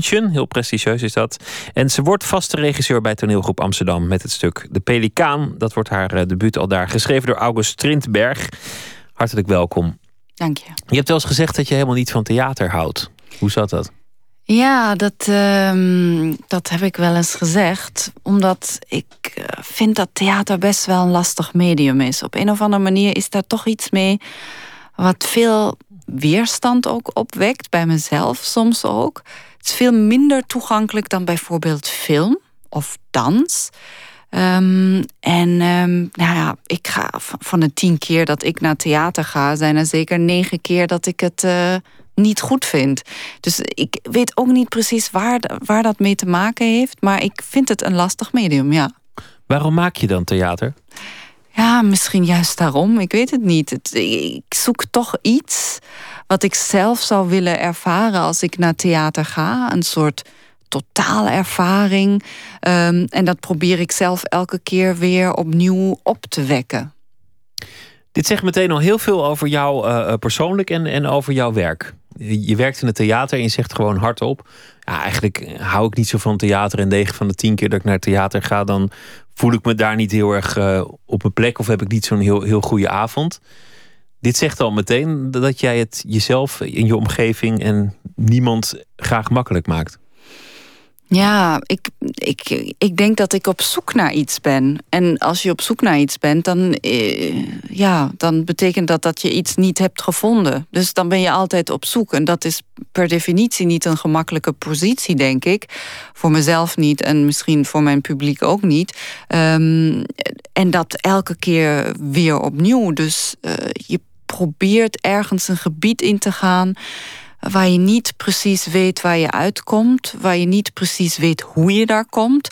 München. Heel prestigieus is dat. En ze wordt vaste regisseur bij toneelgroep Amsterdam met het stuk De Pelikaan. Dat wordt haar uh, debuut al daar, geschreven door August Strindberg. Hartelijk welkom. Dank je. Je hebt wel eens gezegd dat je helemaal niet van theater houdt. Hoe zat dat? Ja, dat, uh, dat heb ik wel eens gezegd. Omdat ik eh, vind dat theater best wel een lastig medium is. Op een of andere manier is daar toch iets mee wat veel weerstand ook opwekt. Bij mezelf soms ook. Het is veel minder toegankelijk dan bijvoorbeeld film of dans. Um, en um, nou ja, ik ga van de tien keer dat ik naar theater ga, zijn er zeker negen keer dat ik het uh, niet goed vind. Dus ik weet ook niet precies waar, waar dat mee te maken heeft, maar ik vind het een lastig medium, ja. Waarom maak je dan theater? Ja, misschien juist daarom. Ik weet het niet. Het, ik zoek toch iets wat ik zelf zou willen ervaren als ik naar theater ga. Een soort totale ervaring. Um, en dat probeer ik zelf elke keer weer opnieuw op te wekken. Dit zegt meteen al heel veel over jou uh, persoonlijk en, en over jouw werk. Je werkt in het theater en je zegt gewoon hardop. Ja, eigenlijk hou ik niet zo van theater. En 9 van de 10 keer dat ik naar het theater ga, dan voel ik me daar niet heel erg uh, op mijn plek. Of heb ik niet zo'n heel, heel goede avond. Dit zegt al meteen dat jij het jezelf in je omgeving en niemand graag makkelijk maakt. Ja, ik, ik, ik denk dat ik op zoek naar iets ben. En als je op zoek naar iets bent, dan, eh, ja, dan betekent dat dat je iets niet hebt gevonden. Dus dan ben je altijd op zoek. En dat is per definitie niet een gemakkelijke positie, denk ik. Voor mezelf niet en misschien voor mijn publiek ook niet. Um, en dat elke keer weer opnieuw. Dus uh, je probeert ergens een gebied in te gaan waar je niet precies weet waar je uitkomt, waar je niet precies weet hoe je daar komt.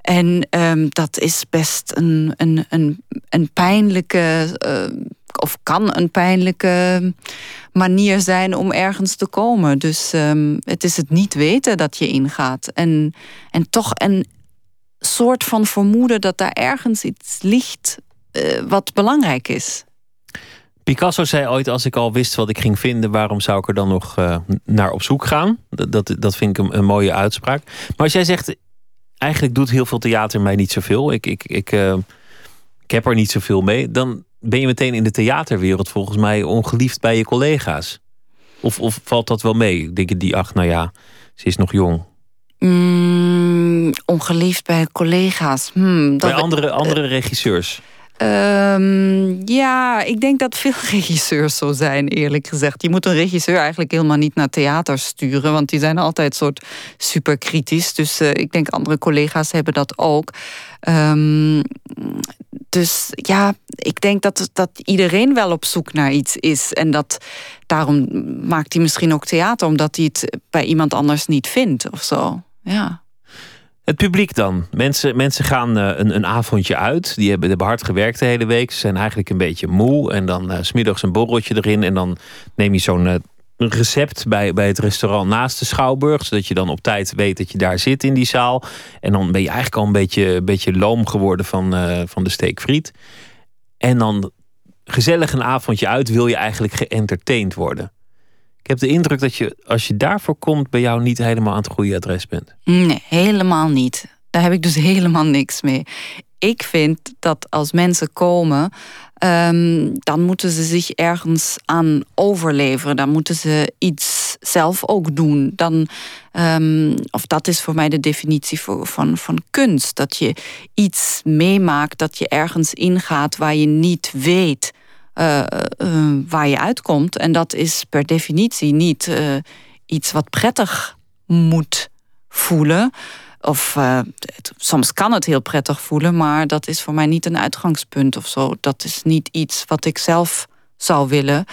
En um, dat is best een, een, een, een pijnlijke, uh, of kan een pijnlijke manier zijn om ergens te komen. Dus um, het is het niet weten dat je ingaat. En, en toch een soort van vermoeden dat daar ergens iets ligt uh, wat belangrijk is. Picasso zei ooit: Als ik al wist wat ik ging vinden, waarom zou ik er dan nog uh, naar op zoek gaan? Dat, dat, dat vind ik een, een, mooie uitspraak. Maar als jij zegt: Eigenlijk doet heel veel theater mij niet zoveel, ik, ik, ik, uh, ik heb er niet zoveel mee, dan ben je meteen in de theaterwereld volgens mij ongeliefd bij je collega's. Of, of valt dat wel mee? Denken die, ach, nou ja, ze is nog jong. Mm, ongeliefd bij collega's. Hmm, bij andere, andere regisseurs. Um, ja, ik denk dat veel regisseurs zo zijn, eerlijk gezegd. Je moet een regisseur eigenlijk helemaal niet naar theater sturen, want die zijn altijd soort super kritisch. Dus uh, ik denk andere collega's hebben dat ook. Um, dus ja, ik denk dat, dat iedereen wel op zoek naar iets is. En dat daarom maakt hij misschien ook theater, omdat hij het bij iemand anders niet vindt of zo. Ja. Het publiek dan. Mensen, mensen gaan uh, een, een avondje uit. Die hebben, hebben hard gewerkt de hele week. Ze zijn eigenlijk een beetje moe. En dan uh, smiddags een borreltje erin. En dan neem je zo'n uh, recept bij, bij het restaurant naast de Schouwburg. Zodat je dan op tijd weet dat je daar zit in die zaal. En dan ben je eigenlijk al een beetje, een beetje loom geworden van, van de steekfriet. En dan gezellig een avondje uit wil je eigenlijk geëntertained worden. Ik heb de indruk dat je, als je daarvoor komt, bij jou niet helemaal aan het goede adres bent. Nee, helemaal niet. Daar heb ik dus helemaal niks mee. Ik vind dat als mensen komen, um, dan moeten ze zich ergens aan overleveren. Dan moeten ze iets zelf ook doen. Dan, um, of dat is voor mij de definitie voor, van, van kunst. Dat je iets meemaakt, dat je ergens ingaat waar je niet weet waar je uitkomt. En dat is per definitie niet uh, iets wat prettig moet voelen. Of soms kan het heel prettig voelen, maar dat is voor mij niet een uitgangspunt of zo. Dat is niet iets wat ik zelf zou willen.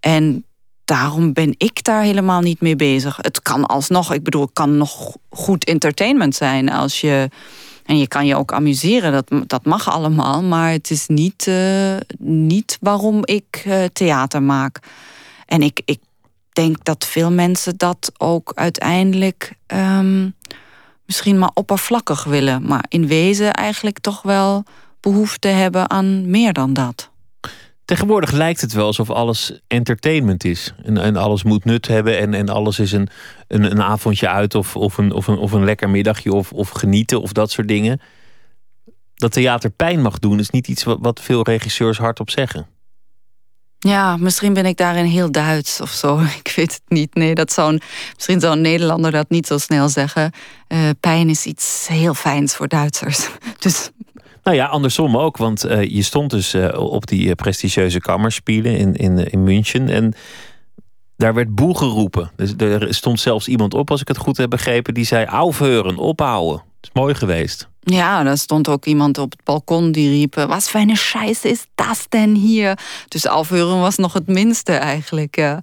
En daarom ben ik daar helemaal niet mee bezig. Het kan alsnog, ik bedoel, het kan nog goed entertainment zijn als je en je kan je ook amuseren, dat, dat mag allemaal. Maar het is niet, uh, niet waarom ik uh, theater maak. En ik, ik denk dat veel mensen dat ook uiteindelijk um, misschien maar oppervlakkig willen. Maar in wezen eigenlijk toch wel behoefte hebben aan meer dan dat. Tegenwoordig lijkt het wel alsof alles entertainment is. En, en alles moet nut hebben. En, en alles is een, een, een avondje uit of, of, een, of, een, of een lekker middagje of, of genieten of dat soort dingen. Dat theater pijn mag doen is niet iets wat, wat veel regisseurs hardop zeggen. Ja, misschien ben ik daarin heel Duits of zo. Ik weet het niet. Nee, dat zou misschien zou een Nederlander dat niet zo snel zeggen. Uh, pijn is iets heel fijns voor Duitsers. Dus nou ja, andersom ook. Want uh, je stond dus uh, op die prestigieuze kammerspielen in, in, in München. En daar werd boel geroepen. Dus er stond zelfs iemand op, als ik het goed heb begrepen, die zei: Aufheuren, ophouden. Het is mooi geweest. Ja, daar stond ook iemand op het balkon die riep: Wat voor een scheiße is dat denn hier? Dus aufheuren was nog het minste eigenlijk. Ja.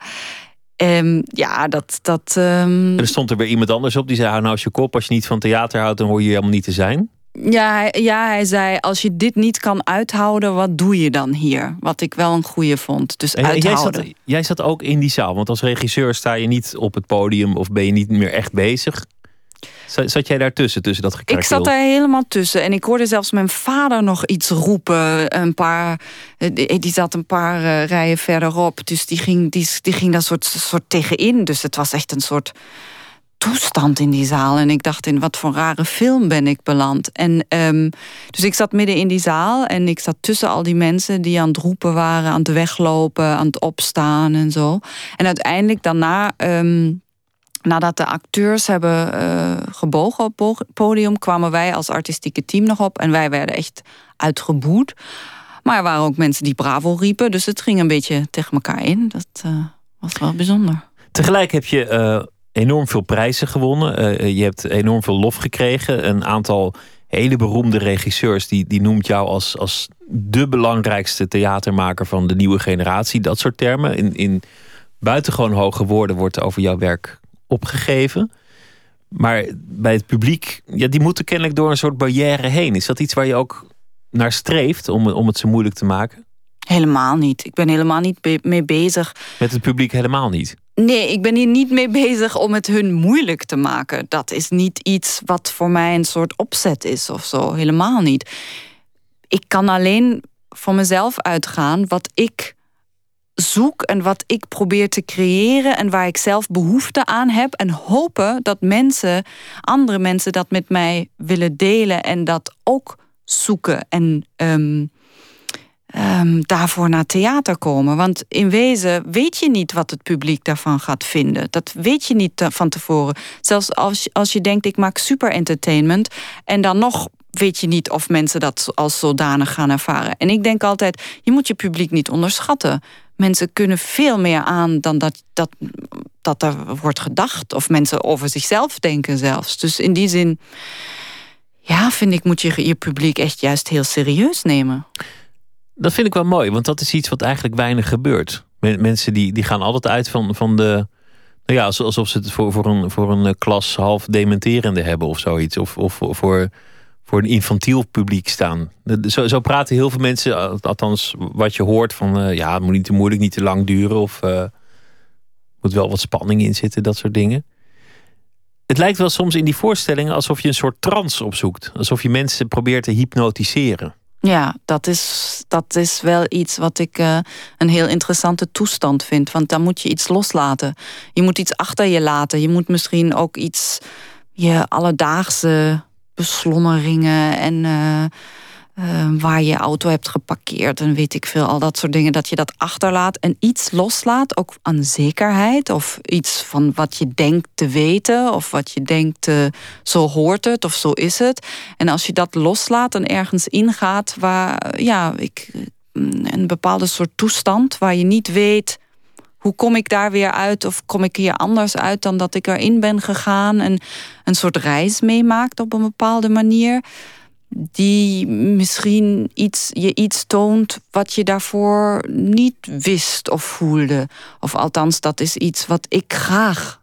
Um, ja, dat. dat um... Er stond er weer iemand anders op die zei: Hou nou als je kop, als je niet van theater houdt, dan hoor je helemaal niet te zijn. Ja, ja, hij zei: Als je dit niet kan uithouden, wat doe je dan hier? Wat ik wel een goede vond. Dus en, uithouden. Jij zat, jij zat ook in die zaal, want als regisseur sta je niet op het podium of ben je niet meer echt bezig. Zat jij daartussen, tussen dat Ik zat daar helemaal tussen. En ik hoorde zelfs mijn vader nog iets roepen. Een paar, eh, die zat een paar uh, rijen verderop. Dus die ging, die, die ging daar soort, soort tegenin. Dus het was echt een soort toestand in die zaal. En ik dacht, in wat voor rare film ben ik beland. En um, dus ik zat midden in die zaal en ik zat tussen al die mensen die aan het roepen waren, aan het weglopen, aan het opstaan en zo. En uiteindelijk daarna. Um, Nadat de acteurs hebben uh, gebogen op het podium, kwamen wij als artistieke team nog op. En wij werden echt uitgeboet. Maar er waren ook mensen die bravo riepen. Dus het ging een beetje tegen elkaar in. Dat uh, was wel bijzonder. Tegelijk heb je uh, enorm veel prijzen gewonnen. je hebt enorm veel lof gekregen. Een aantal hele beroemde regisseurs die, die noemt jou als, als de belangrijkste theatermaker van de nieuwe generatie. Dat soort termen. In, in buitengewoon hoge woorden wordt over jouw werk opgegeven. Maar bij het publiek, ja, die moeten kennelijk door een soort barrière heen. Is dat iets waar je ook naar streeft om, om het zo moeilijk te maken? Helemaal niet. Ik ben helemaal niet mee bezig. Met het publiek helemaal niet? Nee, ik ben hier niet mee bezig om het hun moeilijk te maken. Dat is niet iets wat voor mij een soort opzet is of zo. Helemaal niet. Ik kan alleen van mezelf uitgaan wat ik zoek en wat ik probeer te creëren en waar ik zelf behoefte aan heb. En hopen dat mensen, andere mensen, dat met mij willen delen en dat ook zoeken en um, um, daarvoor naar theater komen. Want in wezen weet je niet wat het publiek daarvan gaat vinden. Dat weet je niet van tevoren. Zelfs als, als je denkt, ik maak super entertainment en dan nog weet je niet of mensen dat als zodanig gaan ervaren. En ik denk altijd, je moet je publiek niet onderschatten mensen kunnen veel meer aan dan dat, dat, dat er wordt gedacht. Of mensen over zichzelf denken zelfs. Dus in die zin, ja, vind ik, moet je je publiek echt juist heel serieus nemen. Dat vind ik wel mooi, want dat is iets wat eigenlijk weinig gebeurt. Mensen die, die gaan altijd uit van, van de. Nou ja, alsof ze het voor, voor, een, voor een klas half dementerende hebben of zoiets. Of, of voor voor een infantiel publiek staan. Zo, zo praten heel veel mensen, althans wat je hoort van uh, ja, het moet niet te moeilijk, niet te lang duren of uh, moet wel wat spanning in zitten, dat soort dingen. Het lijkt wel soms in die voorstellingen alsof je een soort trance opzoekt, alsof je mensen probeert te hypnotiseren. Ja, dat is, dat is wel iets wat ik uh, een heel interessante toestand vind. Want dan moet je iets loslaten. Je moet iets achter je laten. Je moet misschien ook iets je alledaagse beslommeringen en uh, uh, waar je auto hebt geparkeerd en weet ik veel, al dat soort dingen, dat je dat achterlaat en iets loslaat, ook aan zekerheid of iets van wat je denkt te weten of wat je denkt, zo hoort het of zo is het. En als je dat loslaat en ergens ingaat waar, ja, ik, een bepaalde soort toestand waar je niet weet hoe kom ik daar weer uit? Of kom ik hier anders uit dan dat ik erin ben gegaan? En een soort reis meemaakt op een bepaalde manier. Die misschien iets, je iets toont wat je daarvoor niet wist of voelde. Of althans, dat is iets wat ik graag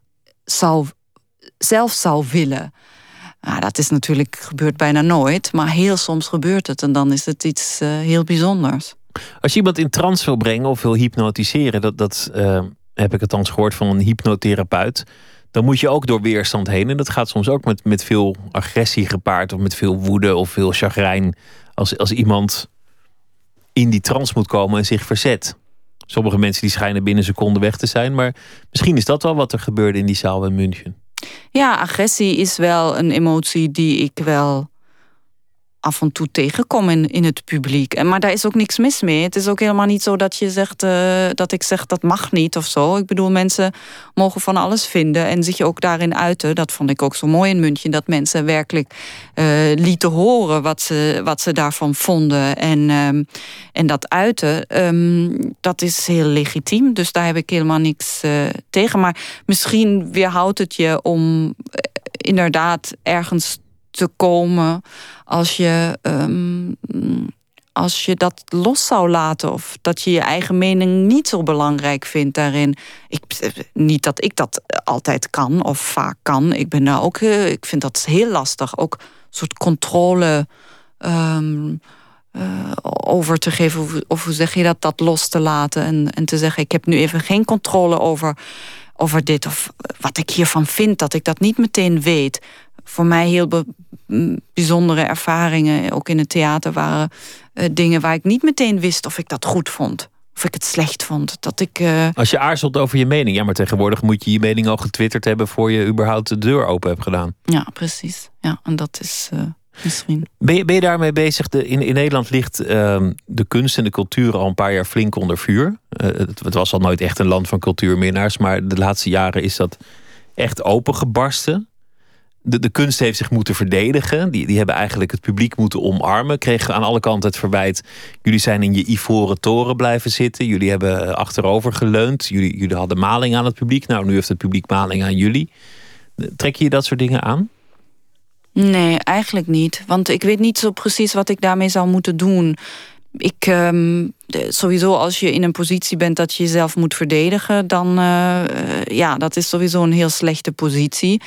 zelf zou willen. Nou, dat is natuurlijk gebeurt bijna nooit, maar heel soms gebeurt het en dan is het iets uh, heel bijzonders. Als je iemand in trance wil brengen of wil hypnotiseren, dat, dat uh, heb ik althans gehoord van een hypnotherapeut. Dan moet je ook door weerstand heen. En dat gaat soms ook met, met veel agressie gepaard. Of met veel woede of veel chagrijn. Als, als iemand in die trance moet komen en zich verzet. Sommige mensen die schijnen binnen een seconde weg te zijn, maar misschien is dat wel wat er gebeurde in die zaal in München. Ja, agressie is wel een emotie die ik wel af en toe tegenkom in, in het publiek. Maar daar is ook niks mis mee. Het is ook helemaal niet zo dat je zegt uh, dat ik zeg dat mag niet of zo. Ik bedoel, mensen mogen van alles vinden en zich ook daarin uiten. Dat vond ik ook zo mooi in München, dat mensen werkelijk uh, lieten horen wat ze, wat ze daarvan vonden. En, um, en dat uiten, um, dat is heel legitiem. Dus daar heb ik helemaal niks uh, tegen. Maar misschien weerhoudt het je om inderdaad ergens te komen als je, um, als je dat los zou laten. Of dat je je eigen mening niet zo belangrijk vindt daarin. Ik, niet dat ik dat altijd kan of vaak kan. Ik ben daar ook, eh, ik vind dat heel lastig. Ook een soort controle. Um, uh, over te geven, of, of, hoe zeg je dat, dat los te laten en, en te zeggen: Ik heb nu even geen controle over, over dit of wat ik hiervan vind, dat ik dat niet meteen weet voor mij heel bijzondere ervaringen, ook in het theater, waren uh, dingen waar ik niet meteen wist of ik dat goed vond. Of ik het slecht vond. Dat ik, uh... Als je aarzelt over je mening, ja, maar tegenwoordig moet je je mening al getwitterd hebben voor je überhaupt de deur open hebt gedaan. Ja, precies. Ja, en dat is. Uh... Misschien. Ben je, ben je daarmee bezig? De, in, in Nederland ligt uh, de kunst en de cultuur al een paar jaar flink onder vuur. Uh, het, het, was al nooit echt een land van cultuurminnaars, maar de laatste jaren is dat echt opengebarsten de, de kunst heeft zich moeten verdedigen. Die, die hebben eigenlijk het publiek moeten omarmen. Kregen aan alle kanten het verwijt. Jullie zijn in je ivoren toren blijven zitten. Jullie hebben achterover geleund. Jullie, jullie hadden maling aan het publiek. Nou, nu heeft het publiek maling aan jullie. Trek je dat soort dingen aan? Nee, eigenlijk niet. Want ik weet niet zo precies wat ik daarmee zou moeten doen. Ik, um, sowieso als je in een positie bent dat je jezelf moet verdedigen, dan uh, ja, dat is sowieso een heel slechte positie.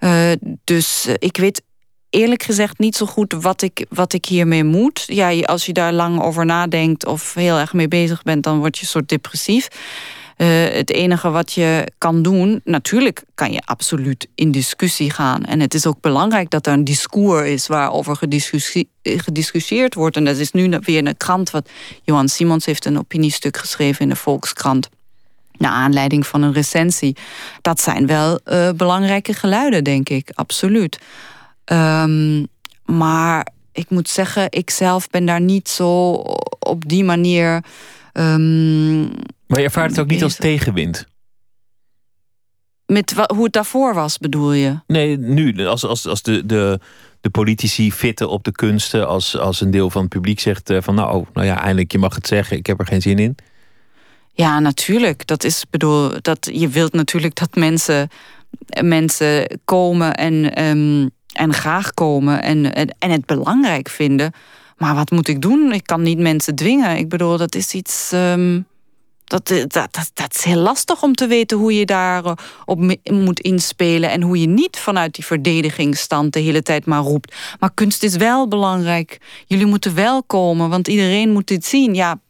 Uh, dus ik weet eerlijk gezegd niet zo goed wat ik, wat ik hiermee moet. Ja, als je daar lang over nadenkt of heel erg mee bezig bent, dan word je soort depressief. Uh, het enige wat je kan doen, natuurlijk kan je absoluut in discussie gaan. En het is ook belangrijk dat er een discours is waarover gediscussieerd wordt. En dat is nu weer een krant, wat Johan Simons heeft een opiniestuk geschreven in de Volkskrant naar aanleiding van een recensie. Dat zijn wel uh, belangrijke geluiden, denk ik, absoluut. Um, maar ik moet zeggen, ik zelf ben daar niet zo op die manier. Um, maar je ervaart het ook niet als tegenwind? Met hoe het daarvoor was, bedoel je? Nee, nu. Als, als, als de, de, de politici fitten op de kunsten. Als, als een deel van het publiek zegt eh, van nou, nou ja, eindelijk, je mag het zeggen. Ik heb er geen zin in. Ja, natuurlijk. Dat is bedoel, dat je wilt natuurlijk dat mensen, mensen komen en, um, en graag komen en, en, en het belangrijk vinden. Maar wat moet ik doen? Ik kan niet mensen dwingen. Ik bedoel, dat is iets. Um, dat, dat, dat, dat, is heel lastig om te weten hoe je daarop moet inspelen. En hoe je niet vanuit die verdedigingsstand de hele tijd maar roept. Maar kunst is wel belangrijk. Jullie moeten wel komen, want iedereen moet dit zien. Ja,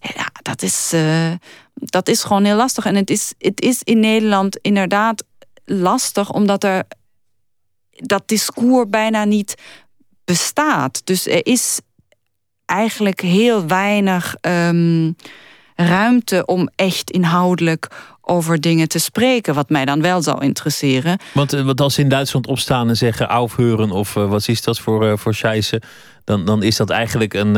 ja, dat is, uh, dat is gewoon heel lastig. En het is, het is in Nederland inderdaad lastig, omdat er dat discours bijna niet bestaat. Dus er is eigenlijk heel weinig um, ruimte om echt inhoudelijk over dingen te spreken, wat mij dan wel zou interesseren. Want, want als ze in Duitsland opstaan en zeggen aufheuren of uh, wat is dat voor, uh, voor scheisse, dan, dan is dat eigenlijk een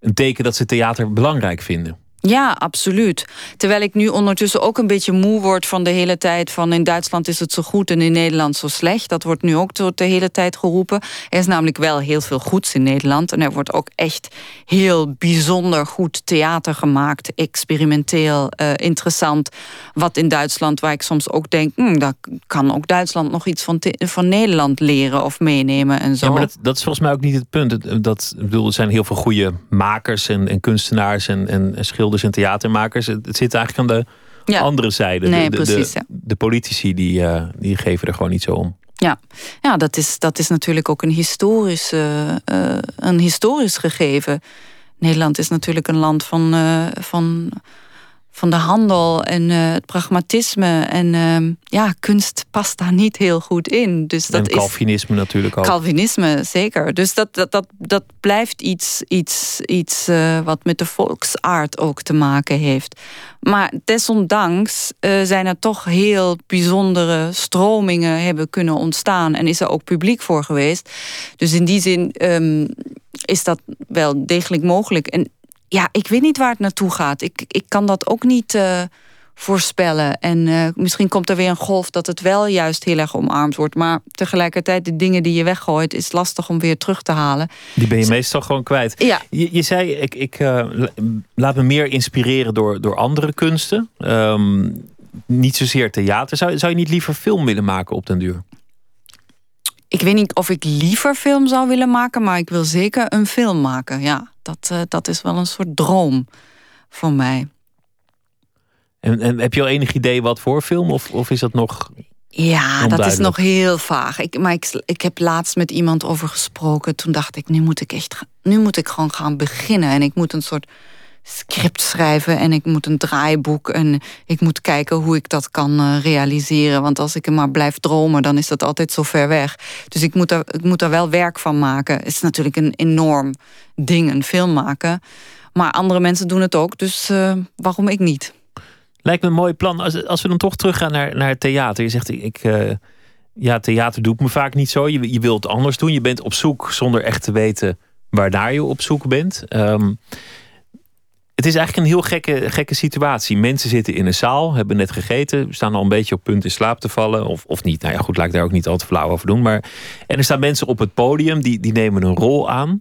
een teken dat ze theater belangrijk vinden. Ja, absoluut. Terwijl ik nu ondertussen ook een beetje moe word van de hele tijd van in Duitsland is het zo goed en in Nederland zo slecht. Dat wordt nu ook de hele tijd geroepen. Er is namelijk wel heel veel goeds in Nederland en er wordt ook echt heel bijzonder goed theater gemaakt, experimenteel, uh, interessant. Wat in Duitsland, waar ik soms ook denk, hm, daar kan ook Duitsland nog iets van, van Nederland leren of meenemen en zo. Ja, maar dat, dat is volgens mij ook niet het punt. Dat, bedoel, er zijn heel veel goede makers en, en kunstenaars en, en en theatermakers. Het, zit eigenlijk aan de andere zijde. Nee, de, precies, de, de, politici die, uh, die geven er gewoon niet zo om. Ja, ja dat, is, dat is natuurlijk ook een historisch, uh, een historisch gegeven. Nederland is natuurlijk een land van, van, van de handel en uh, het pragmatisme. En uh, ja, kunst past daar niet heel goed in. Dus dat en Calvinisme is, natuurlijk ook. Calvinisme, zeker. Dus dat, dat, dat, dat blijft iets, iets, iets uh, wat met de volksaard ook te maken heeft. Maar desondanks uh, zijn er toch heel bijzondere stromingen hebben kunnen ontstaan. En is er ook publiek voor geweest. Dus in die zin um, is dat wel degelijk mogelijk. En ja, ik weet niet waar het naartoe gaat. Ik, ik kan dat ook niet uh, voorspellen. En uh, misschien komt er weer een golf dat het wel juist heel erg omarmd wordt. Maar tegelijkertijd, de dingen die je weggooit, is lastig om weer terug te halen. Die ben je meestal gewoon kwijt. Ja. Je, je zei, ik, ik uh, laat me meer inspireren door, door andere kunsten. Um, niet zozeer theater. Zou, zou je niet liever film willen maken op den duur? Ik weet niet of ik liever film zou willen maken, maar ik wil zeker een film maken. Ja, dat, uh, dat is wel een soort droom voor mij. En, en heb je al enig idee wat voor film? Of, of is dat nog. Ja, dat is nog heel vaag. Ik, maar ik, ik heb laatst met iemand over gesproken. Toen dacht ik, nu moet ik echt. Nu moet ik gewoon gaan beginnen. En ik moet een soort script schrijven en ik moet een draaiboek en ik moet kijken hoe ik dat kan uh, realiseren. Want als ik maar blijf dromen, dan is dat altijd zo ver weg. Dus ik moet er, ik moet er wel werk van maken. Het is natuurlijk een enorm ding, een film maken. Maar andere mensen doen het ook, dus uh, waarom ik niet? Lijkt me een mooi plan. Als, als we dan toch teruggaan naar, naar het theater. Je zegt, ik, uh, ja, theater doet me vaak niet zo. Je, je wilt anders doen. Je bent op zoek zonder echt te weten waarnaar je op zoek bent. Um, het is eigenlijk een heel gekke, gekke situatie. Mensen zitten in een zaal, hebben net gegeten, staan al een beetje op punt in slaap te vallen. Of, of niet. Nou ja, goed, laat ik daar ook niet al te flauw over doen. Maar, en er staan mensen op het podium, die, die nemen een rol aan.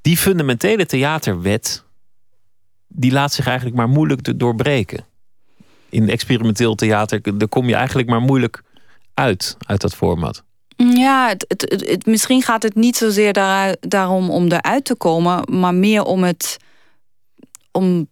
Die fundamentele theaterwet, die laat zich eigenlijk maar moeilijk doorbreken. In experimenteel theater, daar kom je eigenlijk maar moeilijk uit, uit dat format. Ja, het, het, het, misschien gaat het niet zozeer daar, daarom om eruit te komen, maar meer om het om,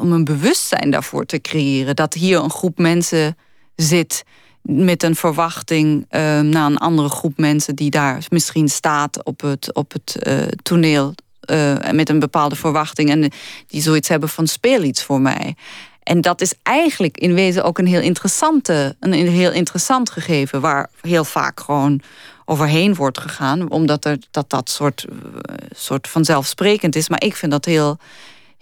om een bewustzijn daarvoor te creëren. Dat hier een groep mensen zit met een verwachting uh, naar een andere groep mensen die daar misschien staat op het, op het uh, toneel. Uh, met een bepaalde verwachting. En die zoiets hebben van speel iets voor mij. En dat is eigenlijk in wezen ook een heel, interessante, een heel interessant gegeven, waar heel vaak gewoon overheen wordt gegaan, omdat er, dat, dat soort, soort vanzelfsprekend is. Maar ik vind dat heel,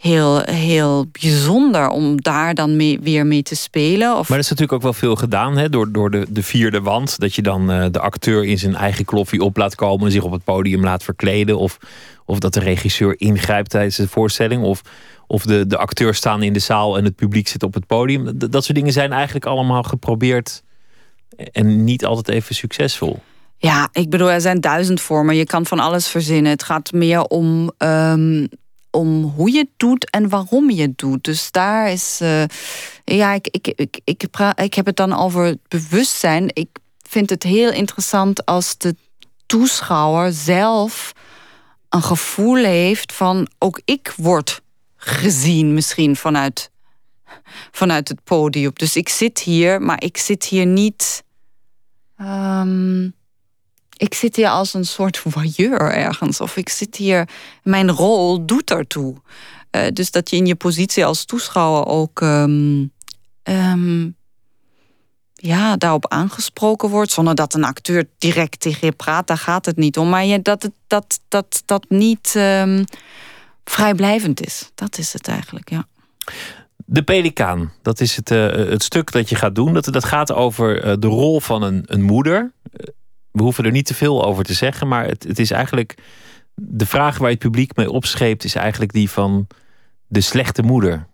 heel, heel bijzonder om daar dan mee, weer mee te spelen. Of... Maar er is natuurlijk ook wel veel gedaan hè? Door, door de, de vierde wand. Dat je dan uh, de acteur in zijn eigen kloffie op laat komen en zich op het podium laat verkleden. Of, of dat de regisseur ingrijpt tijdens de voorstelling. Of, of de, de acteurs staan in de zaal en het publiek zit op het podium. Dat, dat soort dingen zijn eigenlijk allemaal geprobeerd en niet altijd even succesvol. Ja, ik bedoel, er zijn duizend vormen. Je kan van alles verzinnen. Het gaat meer om um, om hoe je het doet en waarom je het doet. Dus daar is. Uh, ja, ik, ik, ik, ik, ik heb het dan over het bewustzijn. Ik vind het heel interessant als de toeschouwer zelf een gevoel heeft van ook ik word gezien, misschien vanuit, vanuit het podium. Dus ik zit hier, maar ik zit hier niet. Um, ik zit hier als een soort voyeur ergens. Of ik zit hier, mijn rol doet ertoe. Uh, dus dat je in je positie als toeschouwer ook um, um, ja, daarop aangesproken wordt. Zonder dat een acteur direct tegen je praat, daar gaat het niet om. Maar je, dat het dat, dat, dat niet um, vrijblijvend is. Dat is het eigenlijk, ja. De Pelikaan, dat is het, uh, het stuk dat je gaat doen. Dat, dat gaat over uh, de rol van een, een moeder we hoeven er niet te veel over te zeggen, maar het, het is eigenlijk. De vraag waar je het publiek mee opscheept, is eigenlijk die van de slechte moeder.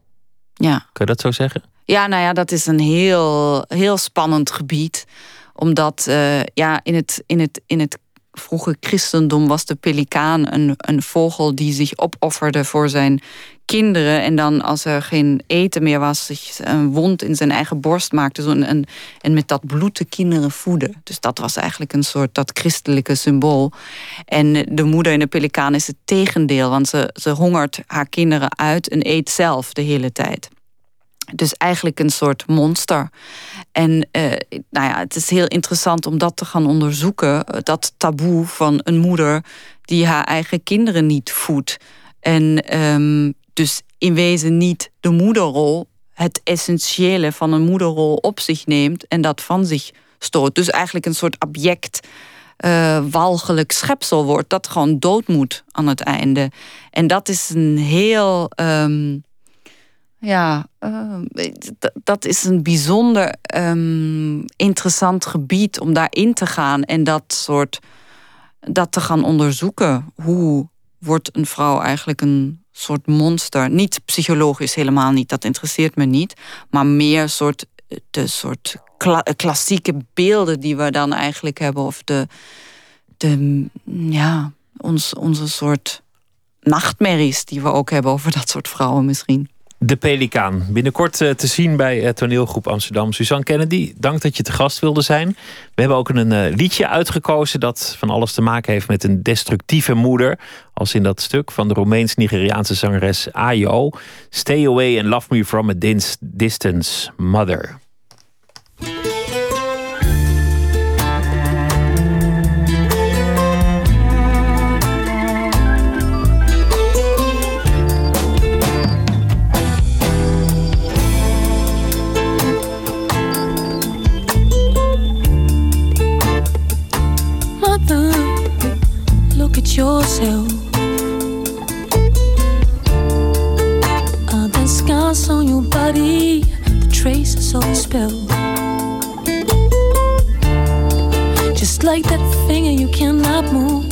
Ja. Kun je dat zo zeggen? Ja, nou ja, dat is een heel, heel spannend gebied. Omdat uh, ja, in, het, in, het, in het vroege christendom was de pelikaan een, een vogel die zich opofferde voor zijn kinderen. En dan als er geen eten meer was, zich een wond in zijn eigen borst maakte. Zo en, en met dat bloed de kinderen voeden. Dus dat was eigenlijk een soort dat christelijke symbool. En de moeder in de pelikaan is het tegendeel. Want ze, ze hongert haar kinderen uit en eet zelf de hele tijd. Dus eigenlijk een soort monster. En uh, nou ja, het is heel interessant om dat te gaan onderzoeken. Dat taboe van een moeder die haar eigen kinderen niet voedt. En um, dus in wezen niet de moederrol het essentiële van een moederrol op zich neemt en dat van zich stoot. Dus eigenlijk een soort object, uh, walgelijk schepsel wordt dat gewoon dood moet aan het einde. En dat is een heel. Um, ja, uh, dat is een bijzonder um, interessant gebied om daarin te gaan en dat soort dat te gaan onderzoeken. Hoe wordt een vrouw eigenlijk een soort monster? Niet psychologisch helemaal niet, dat interesseert me niet, maar meer soort de soort klassieke beelden die we dan eigenlijk hebben of de, de ja, ons, onze soort nachtmerries die we ook hebben over dat soort vrouwen misschien. De Pelikaan. Binnenkort eh, te zien bij uh, toneelgroep Amsterdam. Suzanne Kennedy, dank dat je te gast wilde zijn. We hebben ook een uh, liedje uitgekozen dat van alles te maken heeft met een destructieve moeder. Als in dat stuk van de Roemeens-Nigeriaanse zangeres Ayo. Stay away and love me from a distance, mother. Yourself. Are there scars on your body? The traces of the spell. Just like that finger you cannot move.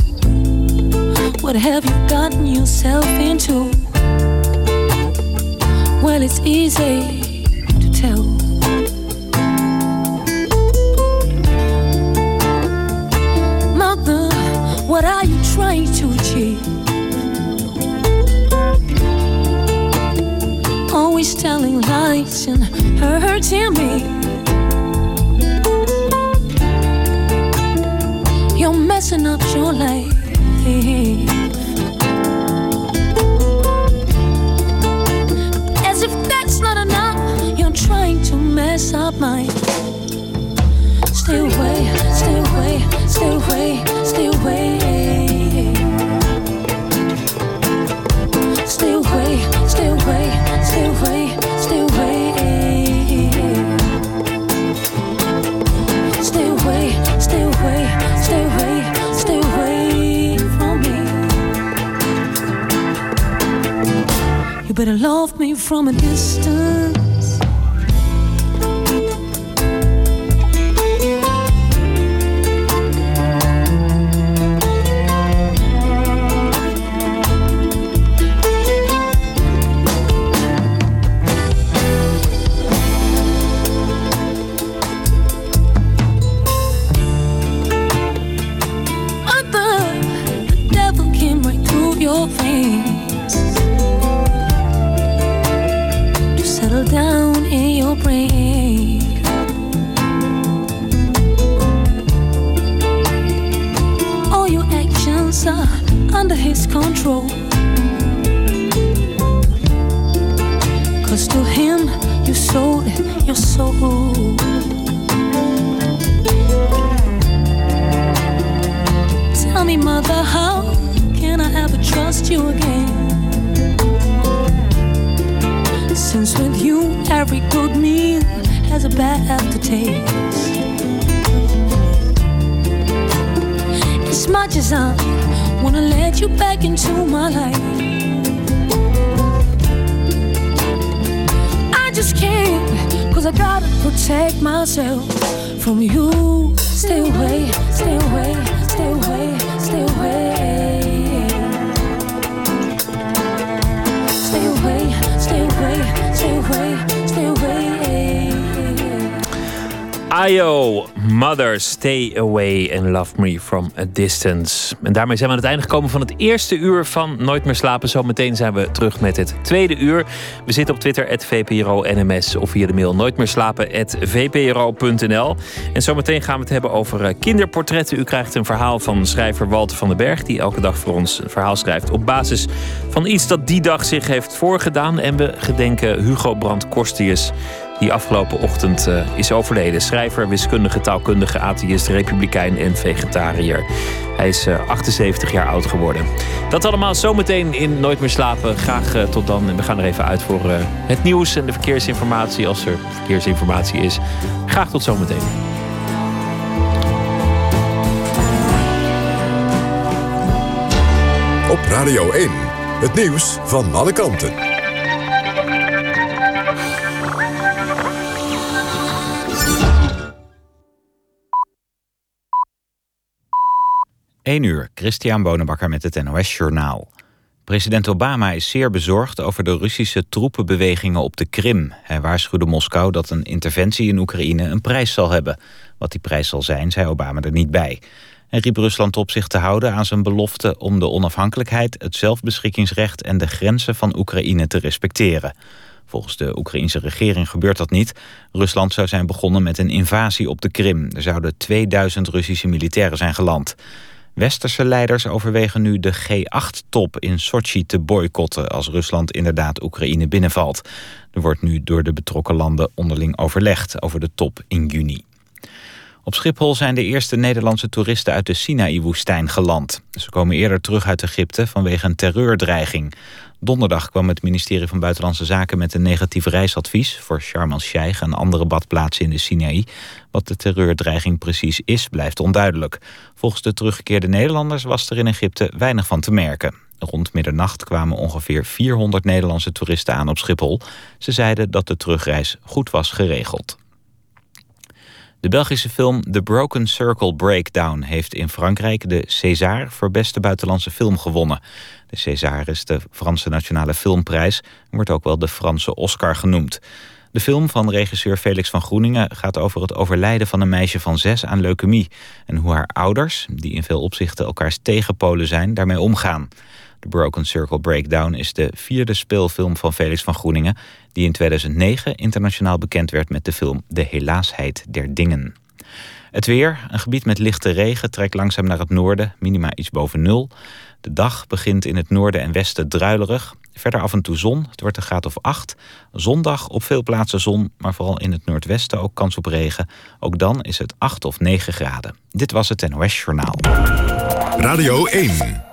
What have you gotten yourself into? Well, it's easy telling lies and hurting me. You're messing up your life. As if that's not enough, you're trying to mess up mine. Stay away, stay away, stay away, stay away. You better love me from a distance. Life. I just can't, cause I gotta protect myself from you. Stay away, stay away, stay away, stay away. Ayo, Mother, Stay Away and Love Me From a Distance. En daarmee zijn we aan het einde gekomen van het eerste uur van Nooit meer slapen. Zometeen zijn we terug met het tweede uur. We zitten op Twitter, @vpro_nms of via de mail nooitmeerslapen.vpro.nl. En zometeen gaan we het hebben over eh, kinderportretten. U krijgt een verhaal van schrijver Walter van den Berg... die elke dag voor ons een verhaal schrijft op basis van iets dat die dag zich heeft voorgedaan. En we gedenken Hugo Brandt Korstius die afgelopen ochtend is overleden. Schrijver, wiskundige, taalkundige, atheïst, republikein en vegetariër. Hij is 78 jaar oud geworden. Dat allemaal zometeen in Nooit meer slapen. Graag tot dan. En we gaan er even uit voor het nieuws en de verkeersinformatie. Als er verkeersinformatie is. Graag tot zometeen. Op Radio 1, het nieuws van alle kanten. 1 uur, Christian Bonenbakker met het NOS Journaal. President Obama is zeer bezorgd over de Russische troepenbewegingen op de Krim. Hij waarschuwde Moskou dat een interventie in Oekraïne een prijs zal hebben. Wat die prijs zal zijn, zei Obama er niet bij. Hij riep Rusland op zich te houden aan zijn belofte om de onafhankelijkheid, het zelfbeschikkingsrecht en de grenzen van Oekraïne te respecteren. Volgens de Oekraïnse regering gebeurt dat niet. Rusland zou zijn begonnen met een invasie op de Krim. Er zouden 2000 Russische militairen zijn geland. Westerse leiders overwegen nu de G8-top in Sochi te boycotten... als Rusland inderdaad Oekraïne binnenvalt. Er wordt nu door de betrokken landen onderling overlegd over de top in juni. Op Schiphol zijn de eerste Nederlandse toeristen uit de Sinaï-woestijn geland. Ze komen eerder terug uit Egypte vanwege een terreurdreiging. Donderdag kwam het ministerie van Buitenlandse Zaken met een negatief reisadvies... voor Sharm el-Sheikh en andere badplaatsen in de Sinaï. Wat de terreurdreiging precies is, blijft onduidelijk. Volgens de teruggekeerde Nederlanders was er in Egypte weinig van te merken. Rond middernacht kwamen ongeveer 400 Nederlandse toeristen aan op Schiphol. Ze zeiden dat de terugreis goed was geregeld. De Belgische film The Broken Circle Breakdown heeft in Frankrijk de César voor beste buitenlandse film gewonnen. De César is de Franse Nationale Filmprijs en wordt ook wel de Franse Oscar genoemd. De film van regisseur Felix van Groeningen gaat over het overlijden van een meisje van zes aan leukemie en hoe haar ouders, die in veel opzichten elkaars tegenpolen zijn, daarmee omgaan. The Broken Circle Breakdown is de vierde speelfilm van Felix van Groeningen... die in 2009 internationaal bekend werd met de film De Helaasheid der Dingen. Het weer, een gebied met lichte regen, trekt langzaam naar het noorden, minima iets boven nul. De dag begint in het noorden en westen druilerig. Verder af en toe zon, het wordt een graad of 8. Zondag op veel plaatsen zon, maar vooral in het noordwesten ook kans op regen. Ook dan is het 8 of 9 graden. Dit was het NOS Journaal. Radio 1.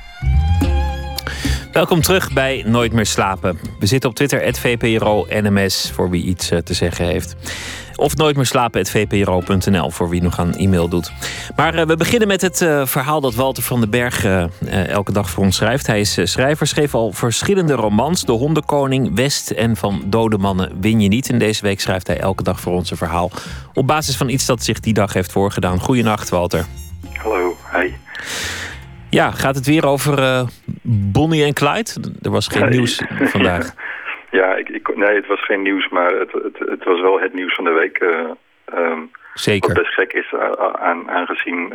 Welkom terug bij Nooit meer slapen. We zitten op Twitter, VPRO NMS, voor wie iets eh, te zeggen heeft. Of nooit meer slapen, vpro.nl, voor wie nog aan e-mail doet. Maar uh, we beginnen met het uh, verhaal dat Walter van den Berg elke dag voor ons schrijft. Hij is schrijver, schreef al verschillende romans. De Hondenkoning, West en Van Dode Mannen win je niet. En deze week schrijft hij elke dag voor ons een verhaal. Op basis van iets dat zich die dag heeft voorgedaan. Goedenacht, Walter. Hallo, hi. Ja, gaat het weer over Bonnie en Clyde? Er was geen nieuws vandaag. Ja, ik, ik, nee, het was geen nieuws, maar het, het, het was wel het nieuws van de week. Uh, Zeker. Wat best gek is, aan, aangezien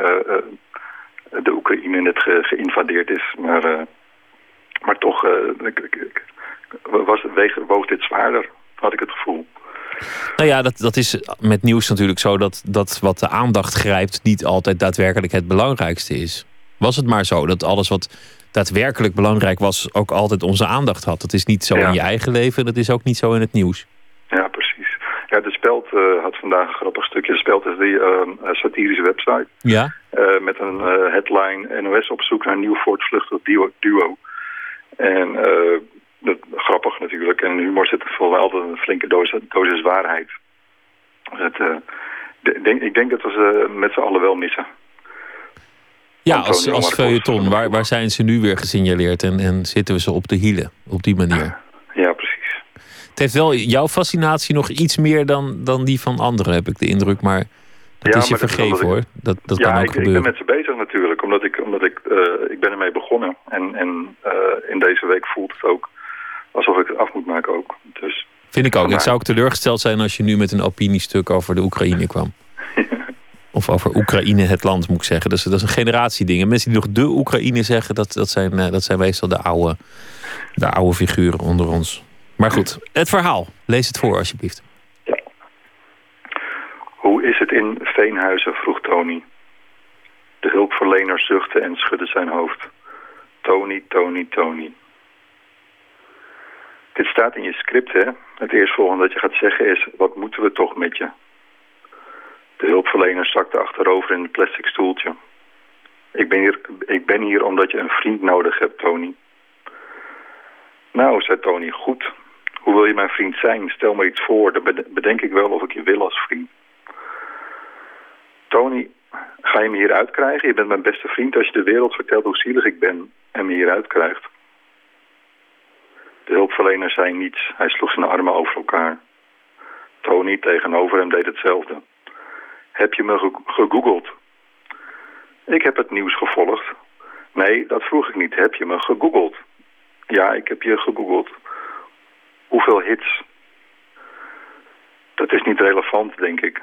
de Oekraïne net ge, geïnvadeerd is. Maar, maar toch was, weeg, woog dit zwaarder, had ik het gevoel. Nou ja, dat, dat is met nieuws natuurlijk zo dat, dat wat de aandacht grijpt niet altijd daadwerkelijk het belangrijkste is. Was het maar zo dat alles wat daadwerkelijk belangrijk was, ook altijd onze aandacht had. Dat is niet zo in je eigen leven, dat is ook niet zo in het nieuws. Ja, precies. Ja, de Speld uh, had vandaag een grappig stukje. De Speld is die uh, satirische website. Ja. Uh, met een headline NOS op zoek naar een nieuw voortvluchtig duo. En dat, grappig natuurlijk. En humor zit er volgens mij altijd een flinke dosis, dosis waarheid. Het, denk, ik denk dat we ze met z'n allen wel missen. Ja, als, als feuilleton. Waar, waar zijn ze nu weer gesignaleerd en, en zitten we ze op de hielen op die manier? Ja, precies. Het heeft wel jouw fascinatie nog iets meer dan, dan die van anderen, heb ik de indruk. Maar dat is je vergeven hoor. Dat, dat ja, kan ook ik, gebeuren. ik ben met ze bezig natuurlijk. Omdat ik, omdat ik, uh, ik ben ermee begonnen. En, en uh, in deze week voelt het ook alsof ik het af moet maken ook. Dus, Vind ik ook. Ik zou ook teleurgesteld zijn als je nu met een opiniestuk over de Oekraïne kwam. Of over Oekraïne, het land, moet ik zeggen. Is, dat is een generatieding. En mensen die nog de Oekraïne zeggen, dat, dat, zijn, eh, dat zijn meestal de oude, de oude figuren onder ons. Maar goed, het verhaal. Lees het voor, alsjeblieft. Hoe is het in Veenhuizen, vroeg Tony. De hulpverlener zuchtte en schudde zijn hoofd. Tony, Tony, Tony. Dit staat in je script, hè? Het eerstvolgende dat je gaat zeggen is... wat moeten we toch met je? De hulpverlener zakte achterover in een plastic stoeltje. Ik ben, hier, ik ben hier omdat je een vriend nodig hebt, Tony. Nou, zei Tony, goed. Hoe wil je mijn vriend zijn? Stel me iets voor, dan bedenk ik wel of ik je wil als vriend. Tony, ga je me hier uitkrijgen? Je bent mijn beste vriend als je de wereld vertelt hoe zielig ik ben en me hier uitkrijgt. De hulpverlener zei niets. Hij sloeg zijn armen over elkaar. Tony tegenover hem deed hetzelfde. Heb je me gegoogeld? Ik heb het nieuws gevolgd. Nee, dat vroeg ik niet. Heb je me gegoogeld? Ja, ik heb je gegoogeld. Hoeveel hits? Dat is niet relevant, denk ik.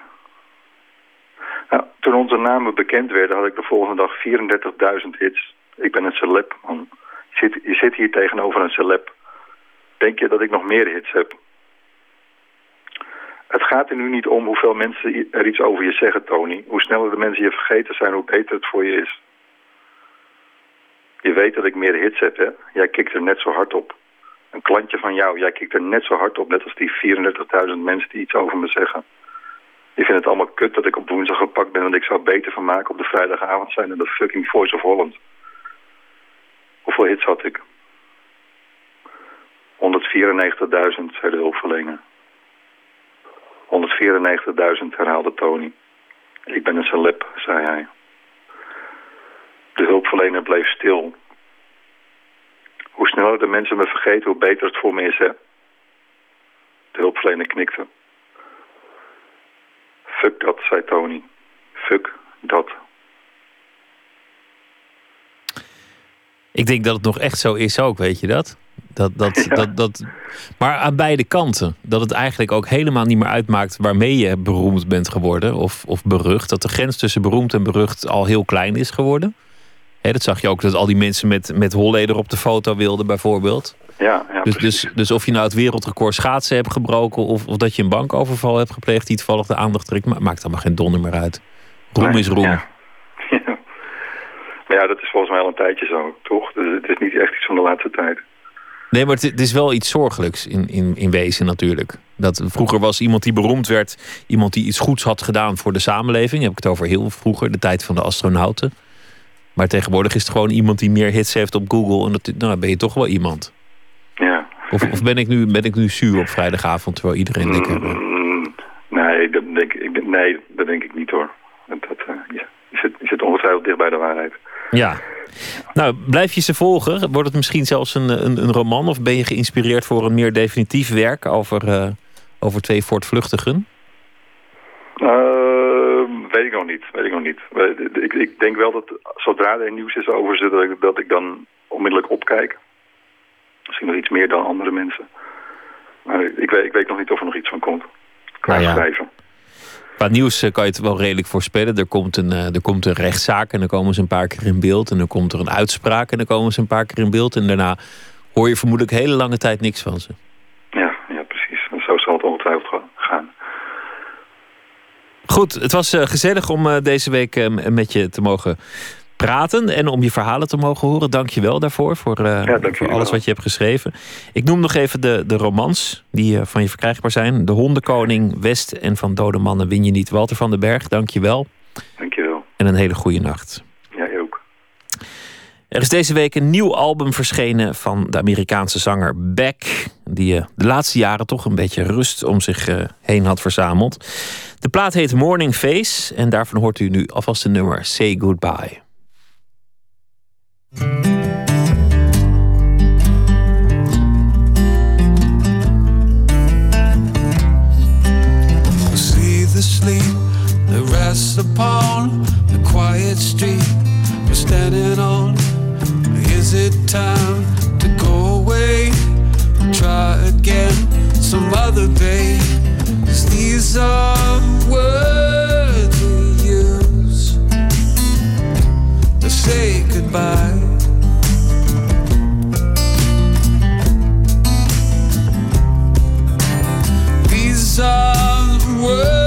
Nou, toen onze namen bekend werden, had ik de volgende dag 34.000 hits. Ik ben een celeb, man. Zit, je zit hier tegenover een celeb. Denk je dat ik nog meer hits heb? Het gaat er nu niet om hoeveel mensen er iets over je zeggen, Tony. Hoe sneller de mensen je vergeten zijn, hoe beter het voor je is. Je weet dat ik meer hits heb, hè? Jij kikt er net zo hard op. Een klantje van jou, jij kikt er net zo hard op, net als die 34.000 mensen die iets over me zeggen. Die vinden het allemaal kut dat ik op woensdag gepakt ben, want ik zou beter van maken op de vrijdagavond zijn dan de fucking Voice of Holland. Hoeveel hits had ik? 194.000, zei de hulpverlener. 194.000, herhaalde Tony. Ik ben een celeb, zei hij. De hulpverlener bleef stil. Hoe sneller de mensen me vergeten, hoe beter het voor me is, hè? De hulpverlener knikte. Fuck dat, zei Tony. Fuck dat. Ik denk dat het nog echt zo is ook, weet je dat? Dat, dat, dat, dat, maar aan beide kanten. Dat het eigenlijk ook helemaal niet meer uitmaakt waarmee je beroemd bent geworden of, of berucht. Dat de grens tussen beroemd en berucht al heel klein is geworden. dat zag je ook dat al die mensen met, met Holleder op de foto wilden, bijvoorbeeld. Ja, ja dus, dus, dus of je nou het wereldrecord schaatsen hebt gebroken of, of dat je een bankoverval hebt gepleegd die toevallig de aandacht trekt, maakt allemaal geen donder meer uit. Roem is roem. Ja. Maar ja, dat is volgens mij al een tijdje zo, toch? Dus het is niet echt iets van de laatste tijd. Nee, maar het, is wel iets zorgelijks in, in, in wezen natuurlijk. Dat vroeger was iemand die beroemd werd, iemand die iets goeds had gedaan voor de samenleving. Heb ik het over heel vroeger, de tijd van de astronauten. Maar tegenwoordig is het gewoon iemand die meer hits heeft op Google. En dat, nou, dan ben je toch wel iemand. Ja. Of, of ben, ik nu, ben ik nu zuur op vrijdagavond terwijl iedereen lekker... Mm, nee, dat denk ik, nee, dat denk ik niet hoor. Dat, uh, ja, je, zit, je zit ongetwijfeld dicht bij de waarheid. Ja, nou, blijf je ze volgen? Wordt het misschien zelfs een, een, een roman? Of ben je geïnspireerd voor een meer definitief werk over, uh, over twee voortvluchtigen? Uh, weet ik nog niet. Weet ik nog niet. Ik, ik denk wel dat zodra er nieuws is over ze, dat ik, dat ik dan onmiddellijk opkijk. Misschien nog iets meer dan andere mensen. Maar ik weet, ik weet nog niet of er nog iets van komt. Qua nou ja. schrijven. Qua nieuws eh, kan je het wel redelijk voorspellen. Er komt, een, eh, er komt een rechtszaak en dan komen ze een paar keer in beeld. En dan komt er een uitspraak en dan komen ze een paar keer in beeld. En daarna hoor je vermoedelijk hele lange tijd niks van ze. Ja, ja precies. En zo zal het ongetwijfeld gaan. Goed, het was eh, gezellig om deze week met je te mogen praten en om je verhalen te mogen horen. Dank je wel daarvoor, voor, uh, voor alles wat je hebt geschreven. Ik noem nog even de, de romans die uh, van je verkrijgbaar zijn. De Hondenkoning, West en Van Dode Mannen win je niet. Walter van den Berg, dank je wel. Dank je wel. En een hele goede nacht. Ja, ook. Er is deze week een nieuw album verschenen van de Amerikaanse zanger Beck. Die uh, de laatste jaren toch een beetje rust om zich heen had verzameld. De plaat heet Morning Face en daarvan hoort u nu alvast de nummer Say Goodbye. See the sleep that rests upon the quiet street we're standing on. Is it time to go away? Try again some other day. These are words to say goodbye. These are the words